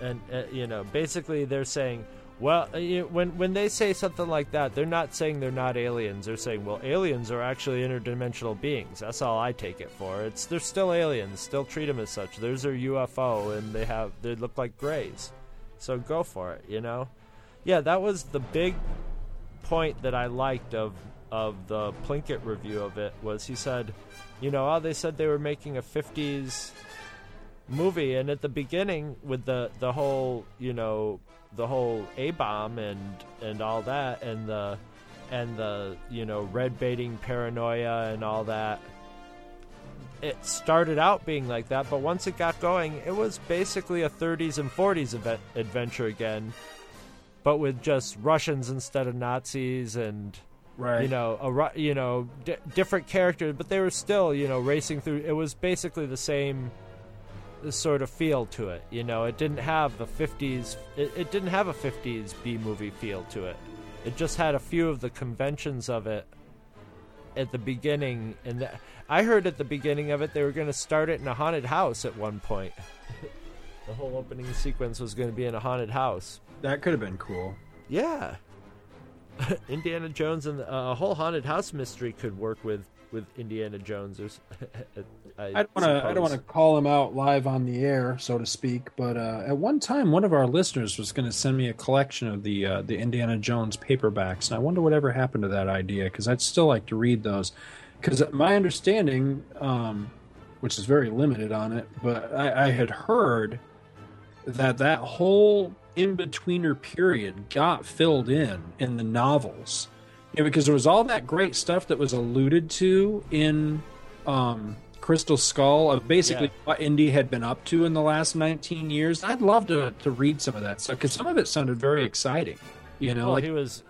and uh, you know, basically they're saying. Well, uh, you when when they say something like that, they're not saying they're not aliens. They're saying, well, aliens are actually interdimensional beings. That's all I take it for. It's they're still aliens. Still treat them as such. There's their UFO, and they have they look like grays. So go for it. You know, yeah, that was the big point that I liked of of the Plinkett review of it was he said, you know, oh, they said they were making a 50s movie and at the beginning with the the whole you know the whole a bomb and and all that and the and the you know red baiting paranoia and all that it started out being like that. But once it got going it was basically a 30s and 40s event, adventure again but with just russians instead of nazis and Right. you know a you know d- different characters but they were still you know racing through it was basically the same uh, sort of feel to it. You know, it didn't have the 50s. It, it didn't have a 50s B movie feel to it. It just had a few of the conventions of it at the beginning. And the, I heard at the beginning of it they were going to start it in a haunted house at one point. the whole opening sequence was going to be in a haunted house. That could have been cool. Yeah. Indiana Jones and uh, a whole haunted house mystery could work with with Indiana Jones. There's, I, I don't want to. I don't want to call him out live on the air, so to speak. But uh, at one time, one of our listeners was going to send me a collection of the uh, the Indiana Jones paperbacks, and I wonder whatever happened to that idea because I'd still like to read those. Because my understanding, um, which is very limited on it, but I, I had heard that that whole in betweener period got filled in in the novels. You know, because there was all that great stuff that was alluded to in um, Crystal Skull of basically Yeah. what Indy had been up to in the last 19 years. I'd love to, to read some of that stuff because some of it sounded very exciting. You know, well, like he was.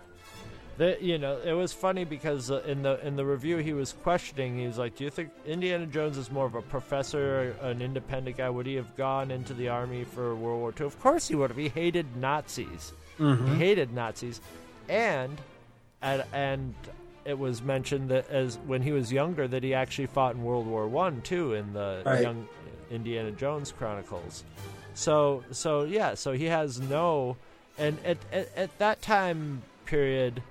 The, you know, it was funny because uh, in the in the review he was questioning. He was like, "Do you think Indiana Jones is more of a professor, an independent guy? Would he have gone into the army for World War II? Of course he would have. He hated Nazis. Mhm. He hated Nazis, and and and it was mentioned that as when he was younger that he actually fought in World War One too in the Right. young Indiana Jones Chronicles. So so yeah, so he has no and at at, at that time period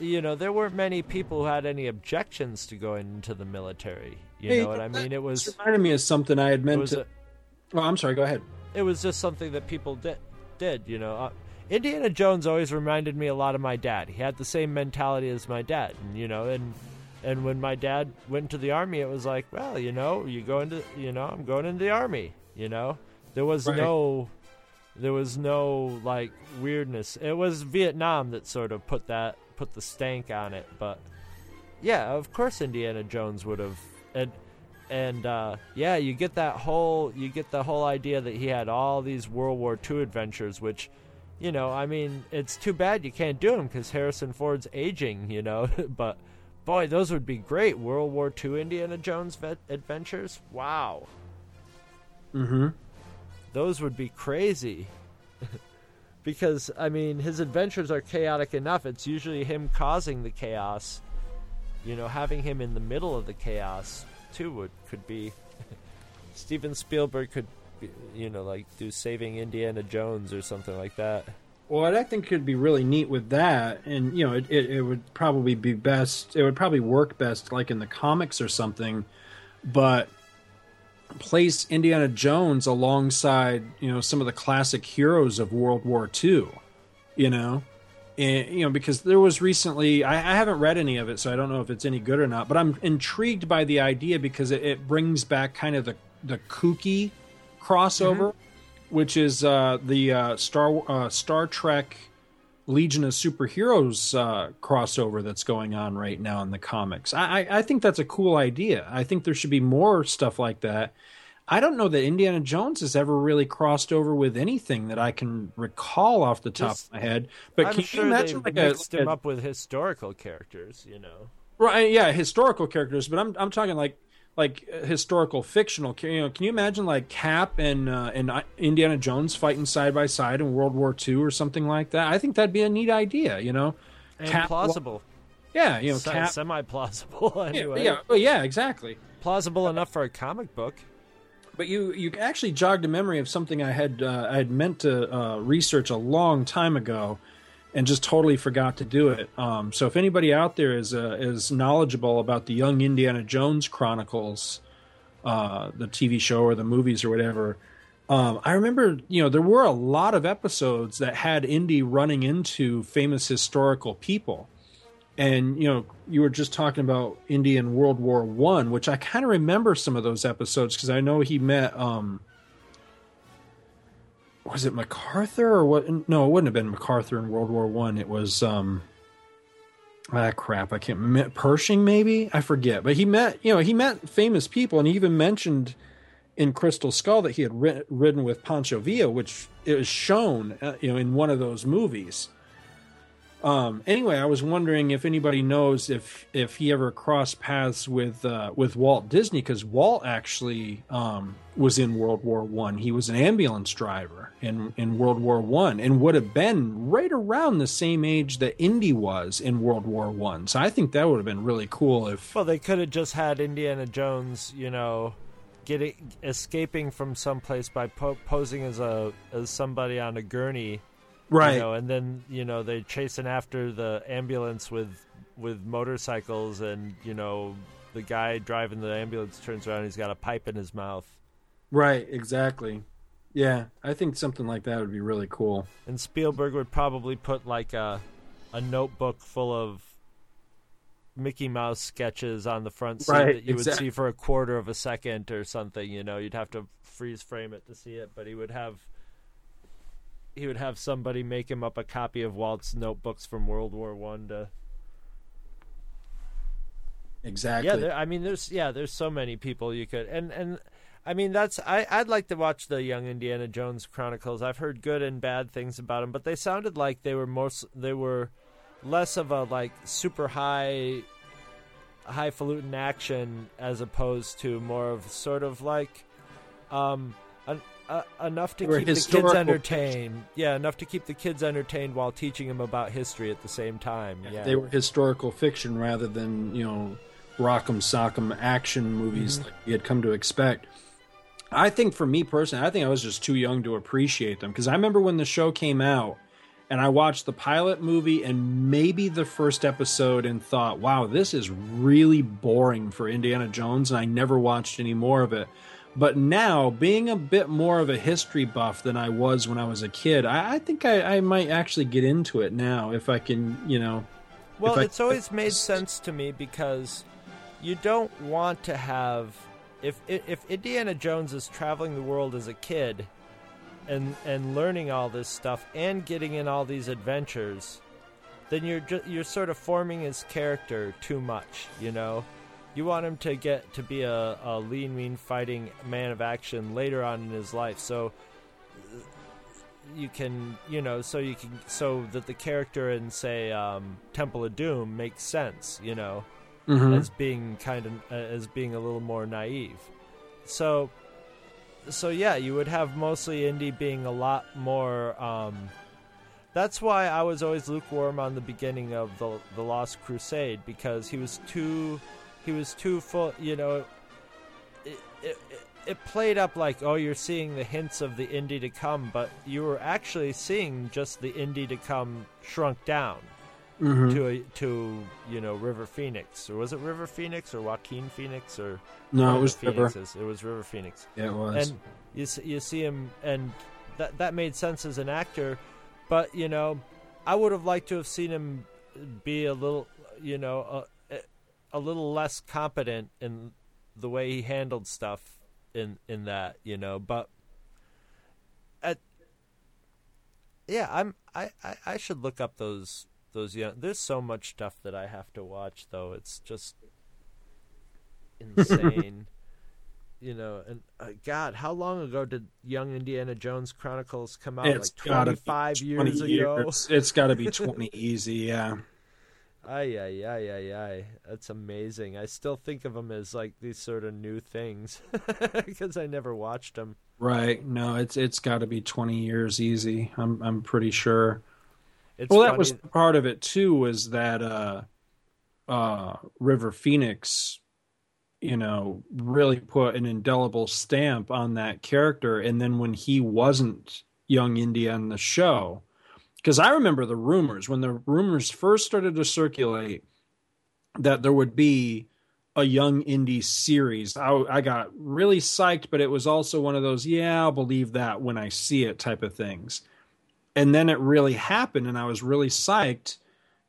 you know, there weren't many people who had any objections to going into the military. You Hey, know what I mean? It was reminded me of something I had meant to. a- oh, I'm sorry. Go ahead. it was just something that people did. Did you know? Uh, Indiana Jones always reminded me a lot of my dad. He had the same mentality as my dad, and you know, and and when my dad went to the army, it was like, well, you know, you go into, you know, I'm going into the army. You know, there was Right. no, there was no like weirdness. It was Vietnam that sort of put that put the stank on it, but yeah, of course Indiana Jones would have and and uh, yeah, you get that whole you get the whole idea that he had all these World War II adventures, which you know, I mean, it's too bad you can't do them because Harrison Ford's aging, you know. but boy, those would be great World War II Indiana Jones vet- adventures. Wow, Mm-hmm. those would be crazy. because I mean, his adventures are chaotic enough. It's usually him causing the chaos. You know, having him in the middle of the chaos too would could be. Steven Spielberg could, be, you know, like do Saving Indiana Jones or something like that. What I think could be really neat with that, and you know, it, it, it would probably be best. It would probably work best, like in the comics or something, but place Indiana Jones alongside you know some of the classic heroes of World War II. You know, and, you know because there was recently I, I haven't read any of it, so I don't know if it's any good or not. But I'm intrigued by the idea because it, it brings back kind of the the kooky crossover which is uh, the uh, Star uh, Star Trek Legion of Superheroes uh, crossover that's going on right now in the comics. I, I, I think that's a cool idea. I think there should be more stuff like that. I don't know that Indiana Jones has ever really crossed over with anything that I can recall off the top Just- of my head. But I'm can sure you imagine like a, mixed like him a- up with historical characters, you know. Right, yeah, historical characters, but I'm I'm talking like like uh, historical fictional. You know, can you imagine like Cap and uh, and uh, Indiana Jones fighting side by side in World War II or something like that? I think that'd be a neat idea. You know, And plausible. Yeah, you know, Se- Cap. semi-plausible anyway. Yeah, well, yeah, exactly. Plausible enough for a comic book. But you you actually jogged a memory of something I had uh, I had meant to uh, research a long time ago, and just totally forgot to do it. Um, so if anybody out there is uh, is knowledgeable about the Young Indiana Jones Chronicles, uh, the TV show or the movies or whatever, um, I remember you know there were a lot of episodes that had Indy running into famous historical people and you know you were just talking about Indy in World War One, which I kind of remember some of those episodes because I know he met um was it MacArthur or what? No, it wouldn't have been MacArthur in World War One. It was um ah crap. I can't Pershing maybe I forget, but he met you know he met famous people and he even mentioned in Crystal Skull that he had ri- ridden with Pancho Villa, which is shown uh, you know in one of those movies. Um, anyway, I was wondering if anybody knows if if he ever crossed paths with uh, with Walt Disney because Walt actually um, was in World War One. He was an ambulance driver in in World War One and would have been right around the same age that Indy was in World War One. So I think that would have been really cool if Well, they could have just had Indiana Jones, you know, getting escaping from someplace by po- posing as a as somebody on a gurney, Right. You know, and then you know they're chasing after the ambulance with with motorcycles, and you know the guy driving the ambulance turns around, he's got a pipe in his mouth. right exactly. Yeah, I think something like that would be really cool. And Spielberg would probably put like a a notebook full of Mickey Mouse sketches on the front seat Right, that you would see for a quarter of a second or something. You know, you'd have to freeze frame it to see it, but he would have he would have somebody make him up a copy of Walt's notebooks from World War One to. Exactly. Yeah, there, I mean, there's yeah, there's so many people you could, and and I mean that's I I'd like to watch the Young Indiana Jones Chronicles. I've heard good and bad things about them, but they sounded like they were most they were less of a like super high highfalutin action as opposed to more of sort of like um an, uh, enough to keep the kids historical entertained. Yeah, enough to keep the kids entertained while teaching them about history at the same time. Yeah, They were historical fiction rather than you know rock'em sock'em action movies Mhm. like you had come to expect. I think for me personally, I think I was just too young to appreciate them because I remember when the show came out and I watched the pilot movie and maybe the first episode and thought, "Wow, this is really boring for Indiana Jones," and I never watched any more of it. But now, being a bit more of a history buff than I was when I was a kid, I, I think I, I might actually get into it now if I can, you know. Well, if I- it's always made sense to me because you don't want to have if if Indiana Jones is traveling the world as a kid and and learning all this stuff and getting in all these adventures, then you're ju- you're sort of forming his character too much, you know. You want him to get to be a, a lean, mean fighting man of action later on in his life. So you can you know so you can so that the character in say um, Temple of Doom makes sense you know Mhm. as being kind of uh, as being a little more naive so so yeah you would have mostly Indy being a lot more um, that's why I was always lukewarm on the beginning of the the Lost Crusade because he was too he was too full you know it, it, it- played up like oh you're seeing the hints of the Indy to come but you were actually seeing just the Indy to come shrunk down Mhm. to a, to you know River Phoenix or was it River Phoenix or Joaquin Phoenix or No, it was River. It was River Phoenix Yeah, it was. and you see, you see him and that that made sense as an actor but you know I would have liked to have seen him be a little you know a, little less competent in the way he handled stuff in in that you know but at yeah i'm i i, I should look up those those young there's so much stuff that i have to watch though it's just insane you know, and uh, God, how long ago did Young Indiana Jones Chronicles come out? It's like gotta be 25 20 years ago. years. It's got to be 20 easy, yeah. Ay, ay, ay, ay, ay. That's amazing. I still think of them as like these sort of new things because I never watched them. Right. No, it's it's got to be 20 years easy. I'm I'm pretty sure. It's well, that was part of it too. Was that uh, uh, River Phoenix, you know, really put an indelible stamp on that character, and then when he wasn't young India on the show, because I remember the rumors when the rumors first started to circulate that there would be a young Indy series. I, I got really psyched, but it was also one of those, yeah, I'll believe that when I see it type of things. And then it really happened, and I was really psyched,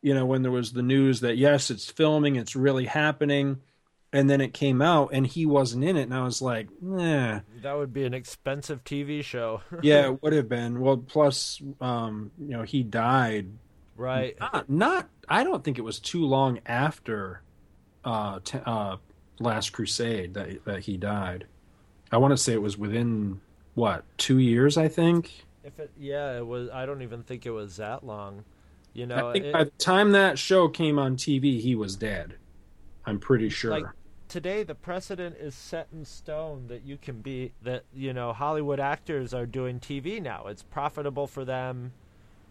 you know, when there was the news that, yes, it's filming, it's really happening. And then it came out, and he wasn't in it, and I was like, eh. That would be an expensive TV show. yeah, it would have been. Well, plus, um, you know, he died. Right. Not, not, I don't think it was too long after uh, t- uh, Last Crusade that that he died. I want to say it was within what two years, I think. If it, yeah, it was. I don't even think it was that long. You know, I think it- by the time that show came on TV, he was dead. I'm pretty sure. like today the precedent is set in stone that you can be that you know Hollywood actors are doing TV now. It's profitable for them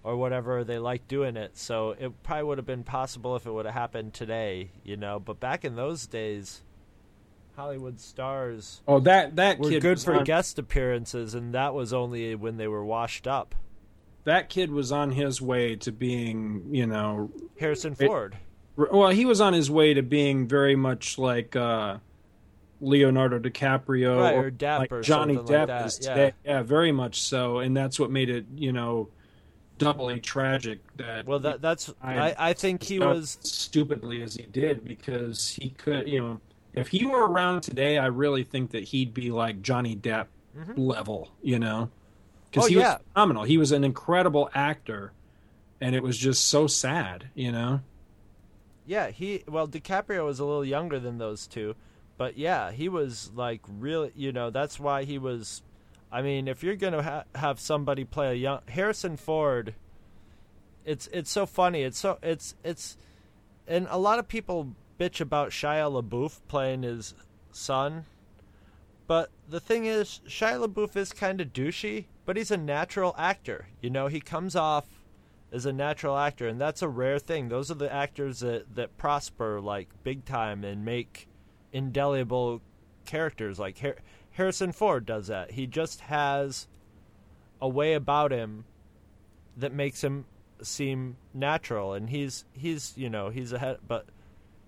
or whatever they like doing it. So it probably would have been possible if it would have happened today, you know, but back in those days Hollywood stars oh, that that were kid good for on- guest appearances and that was only when they were washed up. that kid was on his way to being, you know, Harrison it- Ford. Well, he was on his way to being very much like uh, Leonardo DiCaprio Right, or Depp like or Johnny like Depp that, is yeah. today. Yeah, very much so, and that's what made it, you know, doubly tragic. That Well, that that's I, I think he was stupidly as he did because he could, you know, if he were around today, I really think that he'd be like Johnny Depp Mhm. level, you know, because Oh, he yeah. was phenomenal. He was an incredible actor, and it was just so sad, you know. Yeah, he well DiCaprio was a little younger than those two, but yeah, he was like really, you know, that's why he was I mean, if you're going to ha- have somebody play a young Harrison Ford, it's it's so funny. It's so it's it's and a lot of people bitch about Shia LaBeouf playing his son. But the thing is, Shia LaBeouf is kind of douchey, but he's a natural actor. You know, he comes off as a natural actor, and that's a rare thing. Those are the actors that, that prosper like big time and make indelible characters. Like Har- Harrison Ford does that. He just has a way about him that makes him seem natural, and he's he's you know he's ahead, but.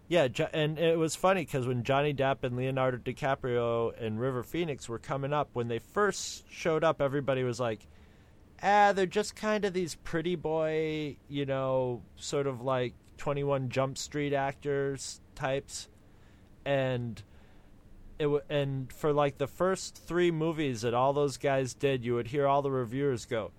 Yeah, and it was funny because when Johnny Depp and Leonardo DiCaprio and River Phoenix were coming up, when they first showed up, everybody was like, ah, they're just kind of these pretty boy, you know, sort of like 21 Jump Street actors types. And it w- and for like the first 3 movies that all those guys did, you would hear all the reviewers go,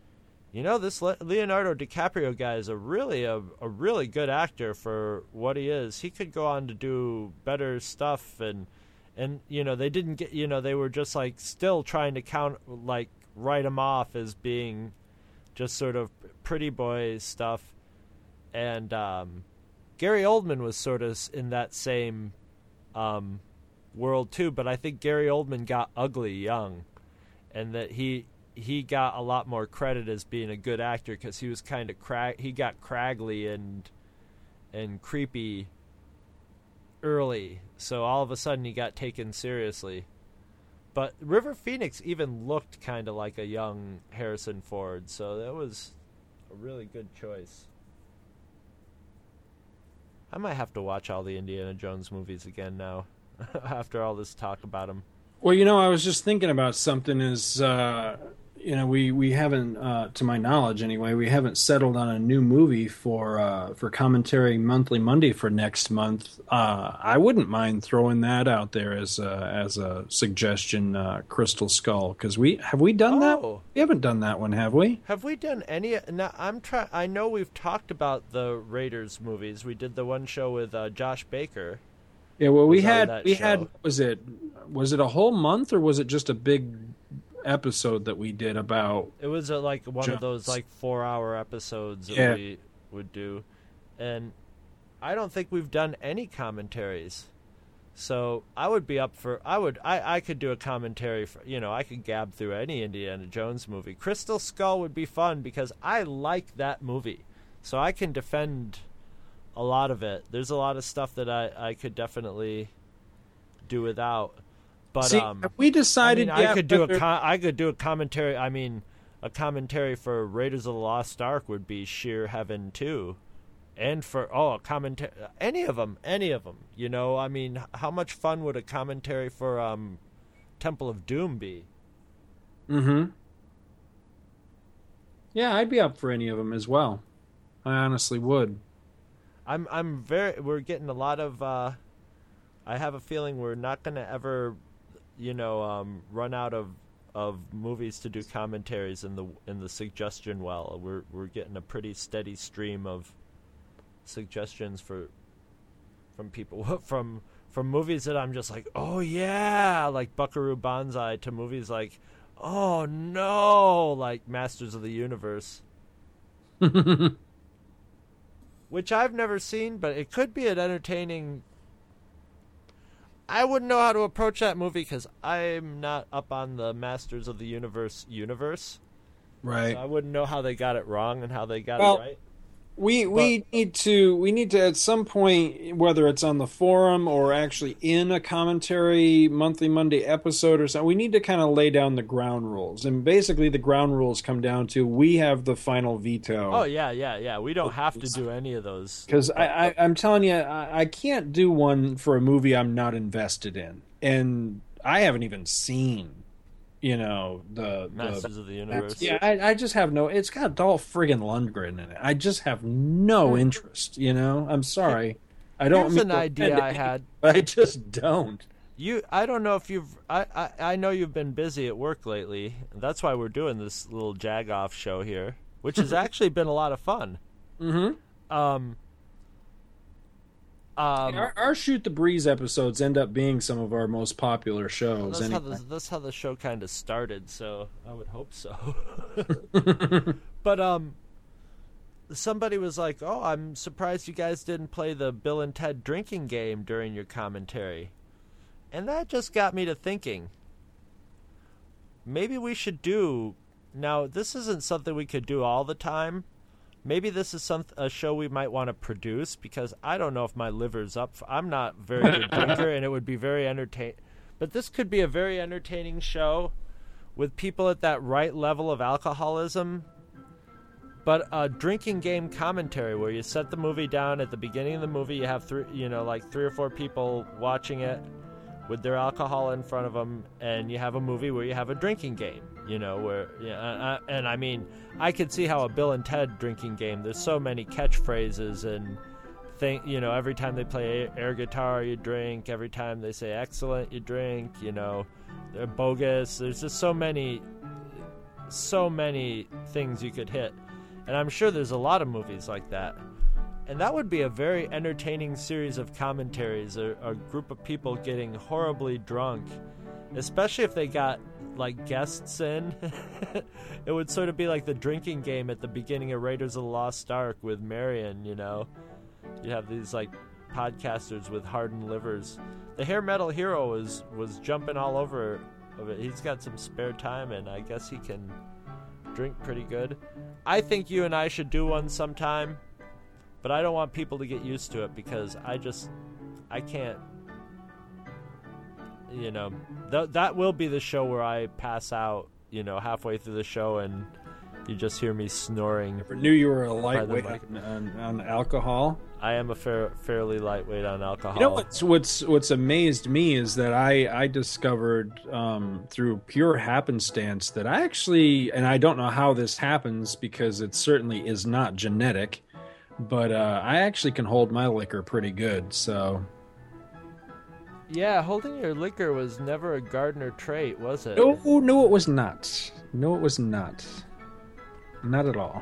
"You know, this Le- Leonardo DiCaprio guy is a really a, a really good actor for what he is. He could go on to do better stuff and and you know, they didn't get, you know, they were just like still trying to count like write him off as being just sort of pretty boy stuff. And um, Gary Oldman was sort of in that same um, world too, but I think Gary Oldman got ugly young, and that he he got a lot more credit as being a good actor because he was kind of crag he got craggly and and creepy early, so all of a sudden he got taken seriously. But River Phoenix even looked kind of like a young Harrison Ford, so that was a really good choice. I might have to watch all the Indiana Jones movies again now, after all this talk about them. Well, you know, I was just thinking about something. Is uh, you know, we we haven't, uh, to my knowledge anyway, we haven't settled on a new movie for uh, for commentary monthly Monday for next month. Uh, I wouldn't mind throwing that out there as a, as a suggestion, uh, Crystal Skull, because we have we done that. We haven't done that one, have we? Have we done any? Now I'm trying. I know we've talked about the Raiders movies. We did the one show with uh, Josh Baker, Yeah, well, we had we show. had was it was it a whole month or was it just a big episode that we did about? It was uh like one of those like four hour episodes that Yeah. we would do, and I don't think we've done any commentaries. So I would be up for I would I I could do a commentary for you know I could gab through any Indiana Jones movie. Crystal Skull would be fun because I like that movie, so I can defend a lot of it. There's a lot of stuff that I I could definitely do without. But See, um, we decided I, mean, I could do a com- I could do a commentary. I mean, a commentary for Raiders of the Lost Ark would be sheer heaven too, and for oh a commentary any of them, any of them. You know, I mean, how much fun would a commentary for um, Temple of Doom be? Mm-hmm. Yeah, I'd be up for any of them as well. I honestly would. I'm I'm very we're getting a lot of uh I have a feeling we're not going to ever you know um run out of of movies to do commentaries in the in the suggestion well. We're we're getting a pretty steady stream of suggestions for from people from from movies that I'm just like, "Oh yeah," like Buckaroo Banzai to movies like, "Oh no," like Masters of the Universe which I've never seen, but it could be an entertaining. I wouldn't know how to approach that movie because I'm not up on the Masters of the Universe universe. Right. So I wouldn't know how they got it wrong and how they got Well, it right. We we need to we need to at some point whether it's on the forum or actually in a commentary monthly Monday episode or something we need to kind of lay down the ground rules and basically the ground rules come down to we have the final veto Oh yeah, yeah, yeah. We don't have to do any of those. because I, I I'm telling you I, I can't do one for a movie I'm not invested in and I haven't even seen you know the Masters the, of the Universe. yeah I, I just have no it's got Dolph friggin Lundgren in it I just have no interest you know I'm sorry I don't Here's mean an to idea offend I any- had. but I just don't You, I don't know if you've. I, I, I know you've been busy at work lately. That's why we're doing this little jag-off show here, which has actually been a lot of fun. mm-hmm. Um. Um, our, our shoot the breeze episodes end up being some of our most popular shows that's, how the, that's how the show kind of started, so I would hope so. but um, somebody was like, "Oh, I'm surprised you guys didn't play the Bill and Ted drinking game during your commentary," and that just got me to thinking. Maybe we should do. Now, this isn't something we could do all the time. Maybe this is some a show we might want to produce because I don't know if my liver's up. For, I'm not very good drinker, and it would be very entertain. But this could be a very entertaining show with people at that right level of alcoholism. But a drinking game commentary where you set the movie down at the beginning of the movie, you have three, you know, like three or four people watching it with their alcohol in front of them, and you have a movie where you have a drinking game. You know, where yeah, uh, and I mean, I could see how a Bill and Ted drinking game. There's so many catchphrases and thing. You know, every time they play air guitar, you drink. Every time they say excellent, you drink. You know, they're bogus. There's just so many, so many things you could hit, and I'm sure there's a lot of movies like that. And that would be a very entertaining series of commentaries. A, a group of people getting horribly drunk, especially if they got like guests in. it would sort of be like the drinking game at the beginning of Raiders of the Lost Ark with Marion. You know, you have these like podcasters with hardened livers. The hair metal hero was was jumping all over of it. He's got some spare time, and I guess he can drink pretty good. I think you and I should do one sometime but I don't want people to get used to it because I just I can't you know th- that will be the show where I pass out you know halfway through the show and you just hear me snoring. I knew you were a lightweight on, on, on alcohol. I am a fair, fairly lightweight on alcohol. You know what's what's what's amazed me is that I I discovered um, through pure happenstance that I actually and I don't know how this happens because it certainly is not genetic, but uh, I actually can hold my liquor pretty good. So yeah holding your liquor was never a Gardner trait was it no, no, it was not. No, it was not. Not at all.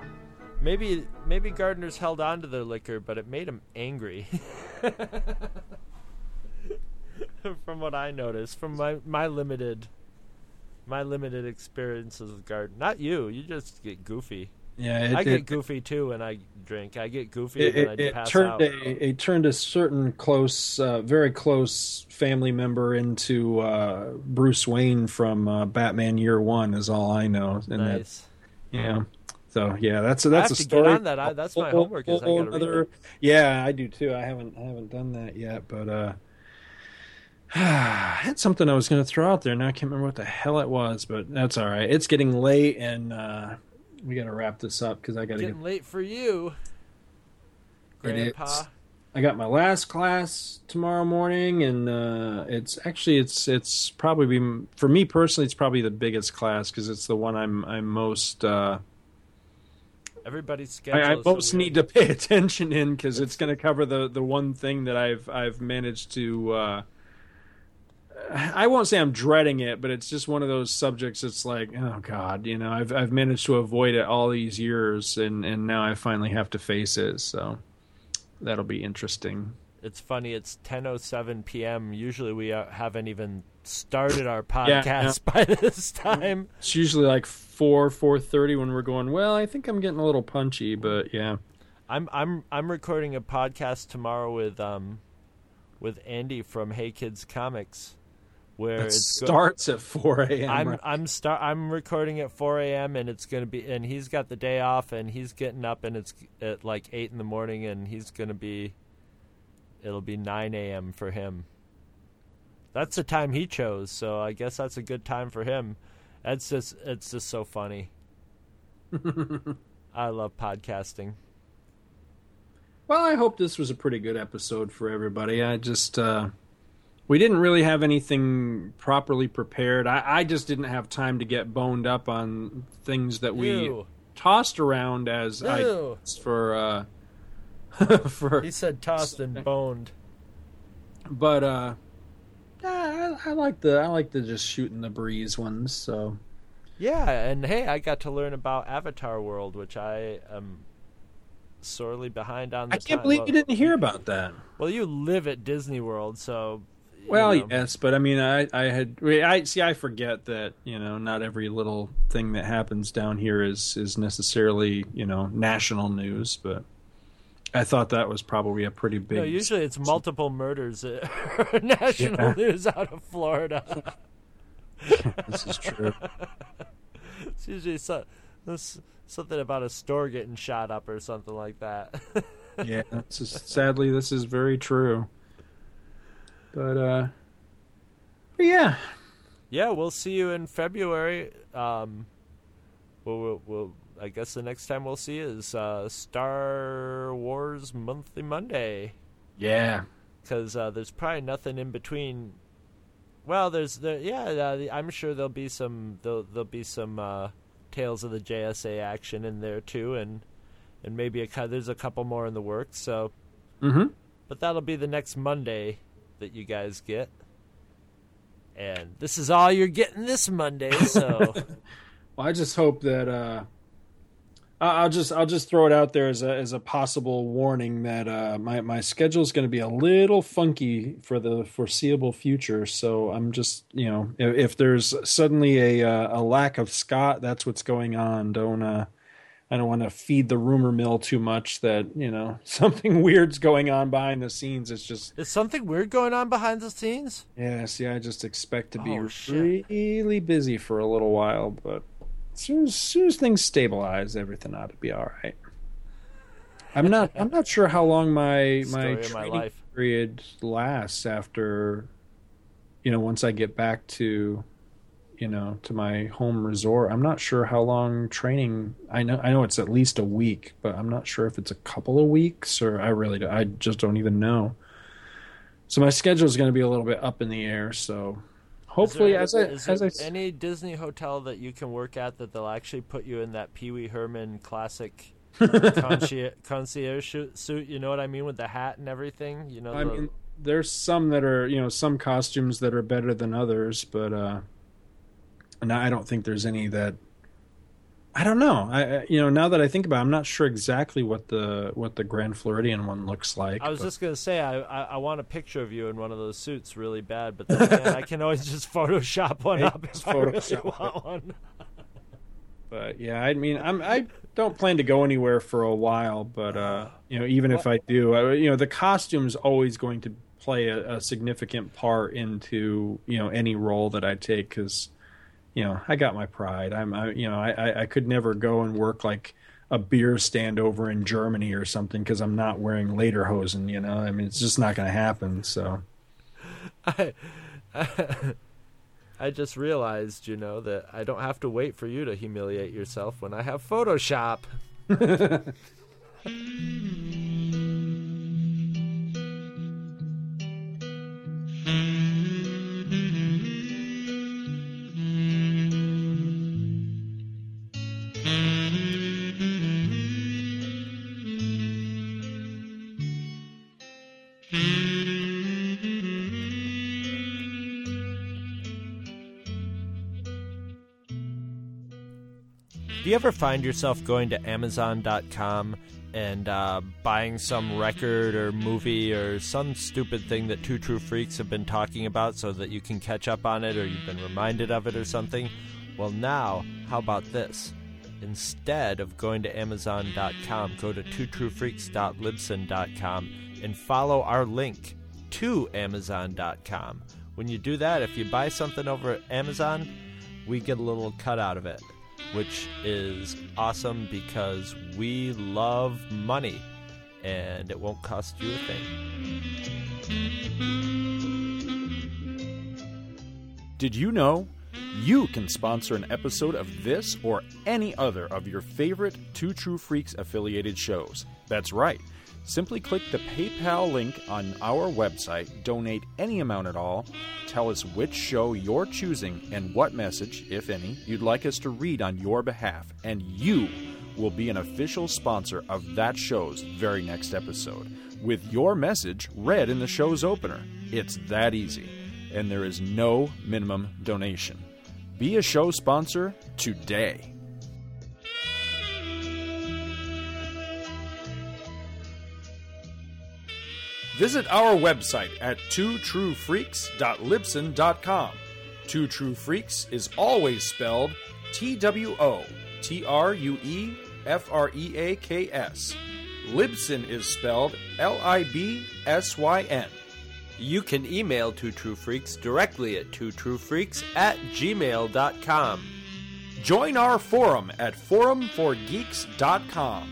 maybe maybe Gardners held on to their liquor but it made them angry from what I noticed, from my my limited my limited experiences with garden. Not you. You just get goofy. Yeah, it- I get it- goofy too when I drink. I get goofy It, and it, I it pass turned out. a it turned a certain close, uh, very close family member into uh, Bruce Wayne from uh, Batman Year One. Is all I know. And that- Nice. yeah. So yeah, that's a, I that's have a to get story. on that. I- that's my Whole- homework is I whole gotta read it. Yeah, I do too. I haven't I haven't done that yet, but uh, I had something I was going to throw out there. Now I can't remember what the hell it was, but that's all right. It's getting late, and uh, we got to wrap this up because I got to get Getting late for you, Grandpa. I got my last class tomorrow morning, and uh, it's actually it's it's probably be, for me personally it's probably the biggest class because it's the one I'm I'm most uh, Everybody's schedule. I, I so most need to pay attention in because it's going to cover the the one thing that I've I've managed to. Uh, I won't say I'm dreading it, but it's just one of those subjects. It's like, oh God, you know, I've I've managed to avoid it all these years, and and now I finally have to face it. So that'll be interesting. It's funny. It's 10:07 p.m. Usually we uh, haven't even started our Yeah, podcast yeah. by this time. It's usually like four four thirty when we're going. Well, I think I'm getting a little punchy, but yeah. I'm I'm I'm recording a podcast tomorrow with um with Andy from Hey Kids Comics, where That it's go- starts at 4 a.m., I'm right? I'm start I'm recording at 4 a.m. and it's gonna be and he's got the day off and he's getting up and it's at like eight in the morning and he's gonna be it'll be 9 a.m. for him. That's the time he chose, so I guess that's a good time for him. It's just it's just so funny. I love podcasting. Well, I hope this was a pretty good episode for everybody. I just uh we didn't really have anything properly prepared. I, I just didn't have time to get boned up on things that we Ew. tossed around as Ew. ideas for uh for He said tossed and boned. but uh I, I like the I like the just shooting the breeze ones, so Yeah, and hey, I got to learn about Avatar World, which I am sorely behind on. I can't time. believe Well- you didn't hear about that. Well, you live at Disney World, so. You Well, know. yes, but I mean, I I had I see. I forget that you know not every little thing that happens down here is is necessarily you know national news, but I thought that was probably a pretty big. No, usually it's multiple murders national Yeah. news out of Florida. this is true. it's usually so, something about a store getting shot up or something like that. yeah, this is, sadly, this is very true. But uh, but yeah, yeah, we'll see you in February. Um, we'll, we'll, we'll I guess the next time we'll see is uh, Star Wars Monthly Monday. yeah. because uh, there's probably nothing in between. Well, there's the yeah. Uh, I'm sure there'll be some there'll, there'll be some uh, tales of the JSA action in there too, and and maybe a there's a couple more in the works. So, Mm-hmm. but that'll be the next Monday that you guys get, and this is all you're getting this Monday. So, Well, I just hope that uh, I'll just I'll just throw it out there as a as a possible warning that uh, my my schedule is going to be a little funky for the foreseeable future. So I'm just you know if, if there's suddenly a uh, a lack of Scott, that's what's going on. Don't uh, I don't want to feed the rumor mill too much that you know something weird's going on behind the scenes. It's just is something weird going on behind the scenes? yeah. See, I just expect to be Oh, really busy for a little while, but as soon as, soon as things stabilize, everything ought to be all right. I'm not. I'm not sure how long my my my life. period lasts after, you know, once I get back to, you know, to my home resort. I'm not sure how long training. I know. I know it's at least a week, but I'm not sure if it's a couple of weeks or I really. do- I just don't even know. So my schedule is going to be a little bit up in the air. So hopefully, Is as there- I is as there I any Disney hotel that you can work at that they'll actually put you in that Pee Wee Herman classic concierge, concierge suit? You know what I mean with the hat and everything. You know, I mean, there's some that are you know some costumes that are better than others, but uh, and I don't think there's any that I don't know. I, I you know now that I think about, it, I'm not sure exactly what the what the Grand Floridian one looks like. I was but- just gonna say I, I I want a picture of you in one of those suits really bad, but then again, I can always just Photoshop one Hey, up if just I really Photoshop want one. But yeah, I mean, I'm I don't plan to go anywhere for a while. But uh, you know, even if I do, I, you know, the costume's always going to play a, a significant part into you know any role that I take because you know I got my pride. I'm I, you know I, I I could never go and work like a beer stand over in Germany or something because I'm not wearing lederhosen. You know, I mean, it's just not going to happen. So. I, I just realized, you know, that I don't have to wait for you to humiliate yourself when I have Photoshop. you ever find yourself going to Amazon.com and uh, buying some record or movie or some stupid thing that Two True Freaks have been talking about so that you can catch up on it or you've been reminded of it or something? Well, now, how about this? Instead of going to Amazon.com, go to twotruefreaks.libsyn.com and follow our link to Amazon.com. When you do that, if you buy something over at Amazon, we get a little cut out of it, which is awesome because we love money and it won't cost you a thing. Did you know you can sponsor an episode of this or any other of your favorite Two True Freaks affiliated shows? That's right. Simply click the PayPal link on our website, donate any amount at all, tell us which show you're choosing and what message, if any, you'd like us to read on your behalf, and you will be an official sponsor of that show's very next episode, with your message read in the show's opener. It's that easy, and there is no minimum donation. Be a show sponsor today. Visit our website at twotruefreaks.libsyn.com. Two True Freaks is always spelled T W O T R U E F R E A K S. Libsyn is spelled L I B S Y N. You can email Two True Freaks directly at twotruefreaks at gmail.com. Join our forum at forumforgeeks.com,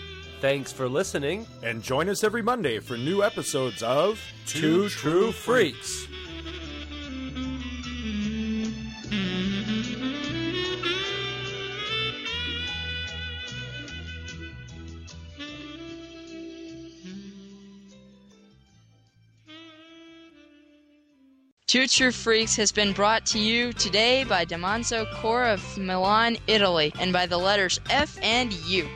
Thanks for listening. And join us every Monday for new episodes of Two True Freaks. Two True Freaks has been brought to you today by Damanzo Cora of Milan, Italy, and by the letters F and U.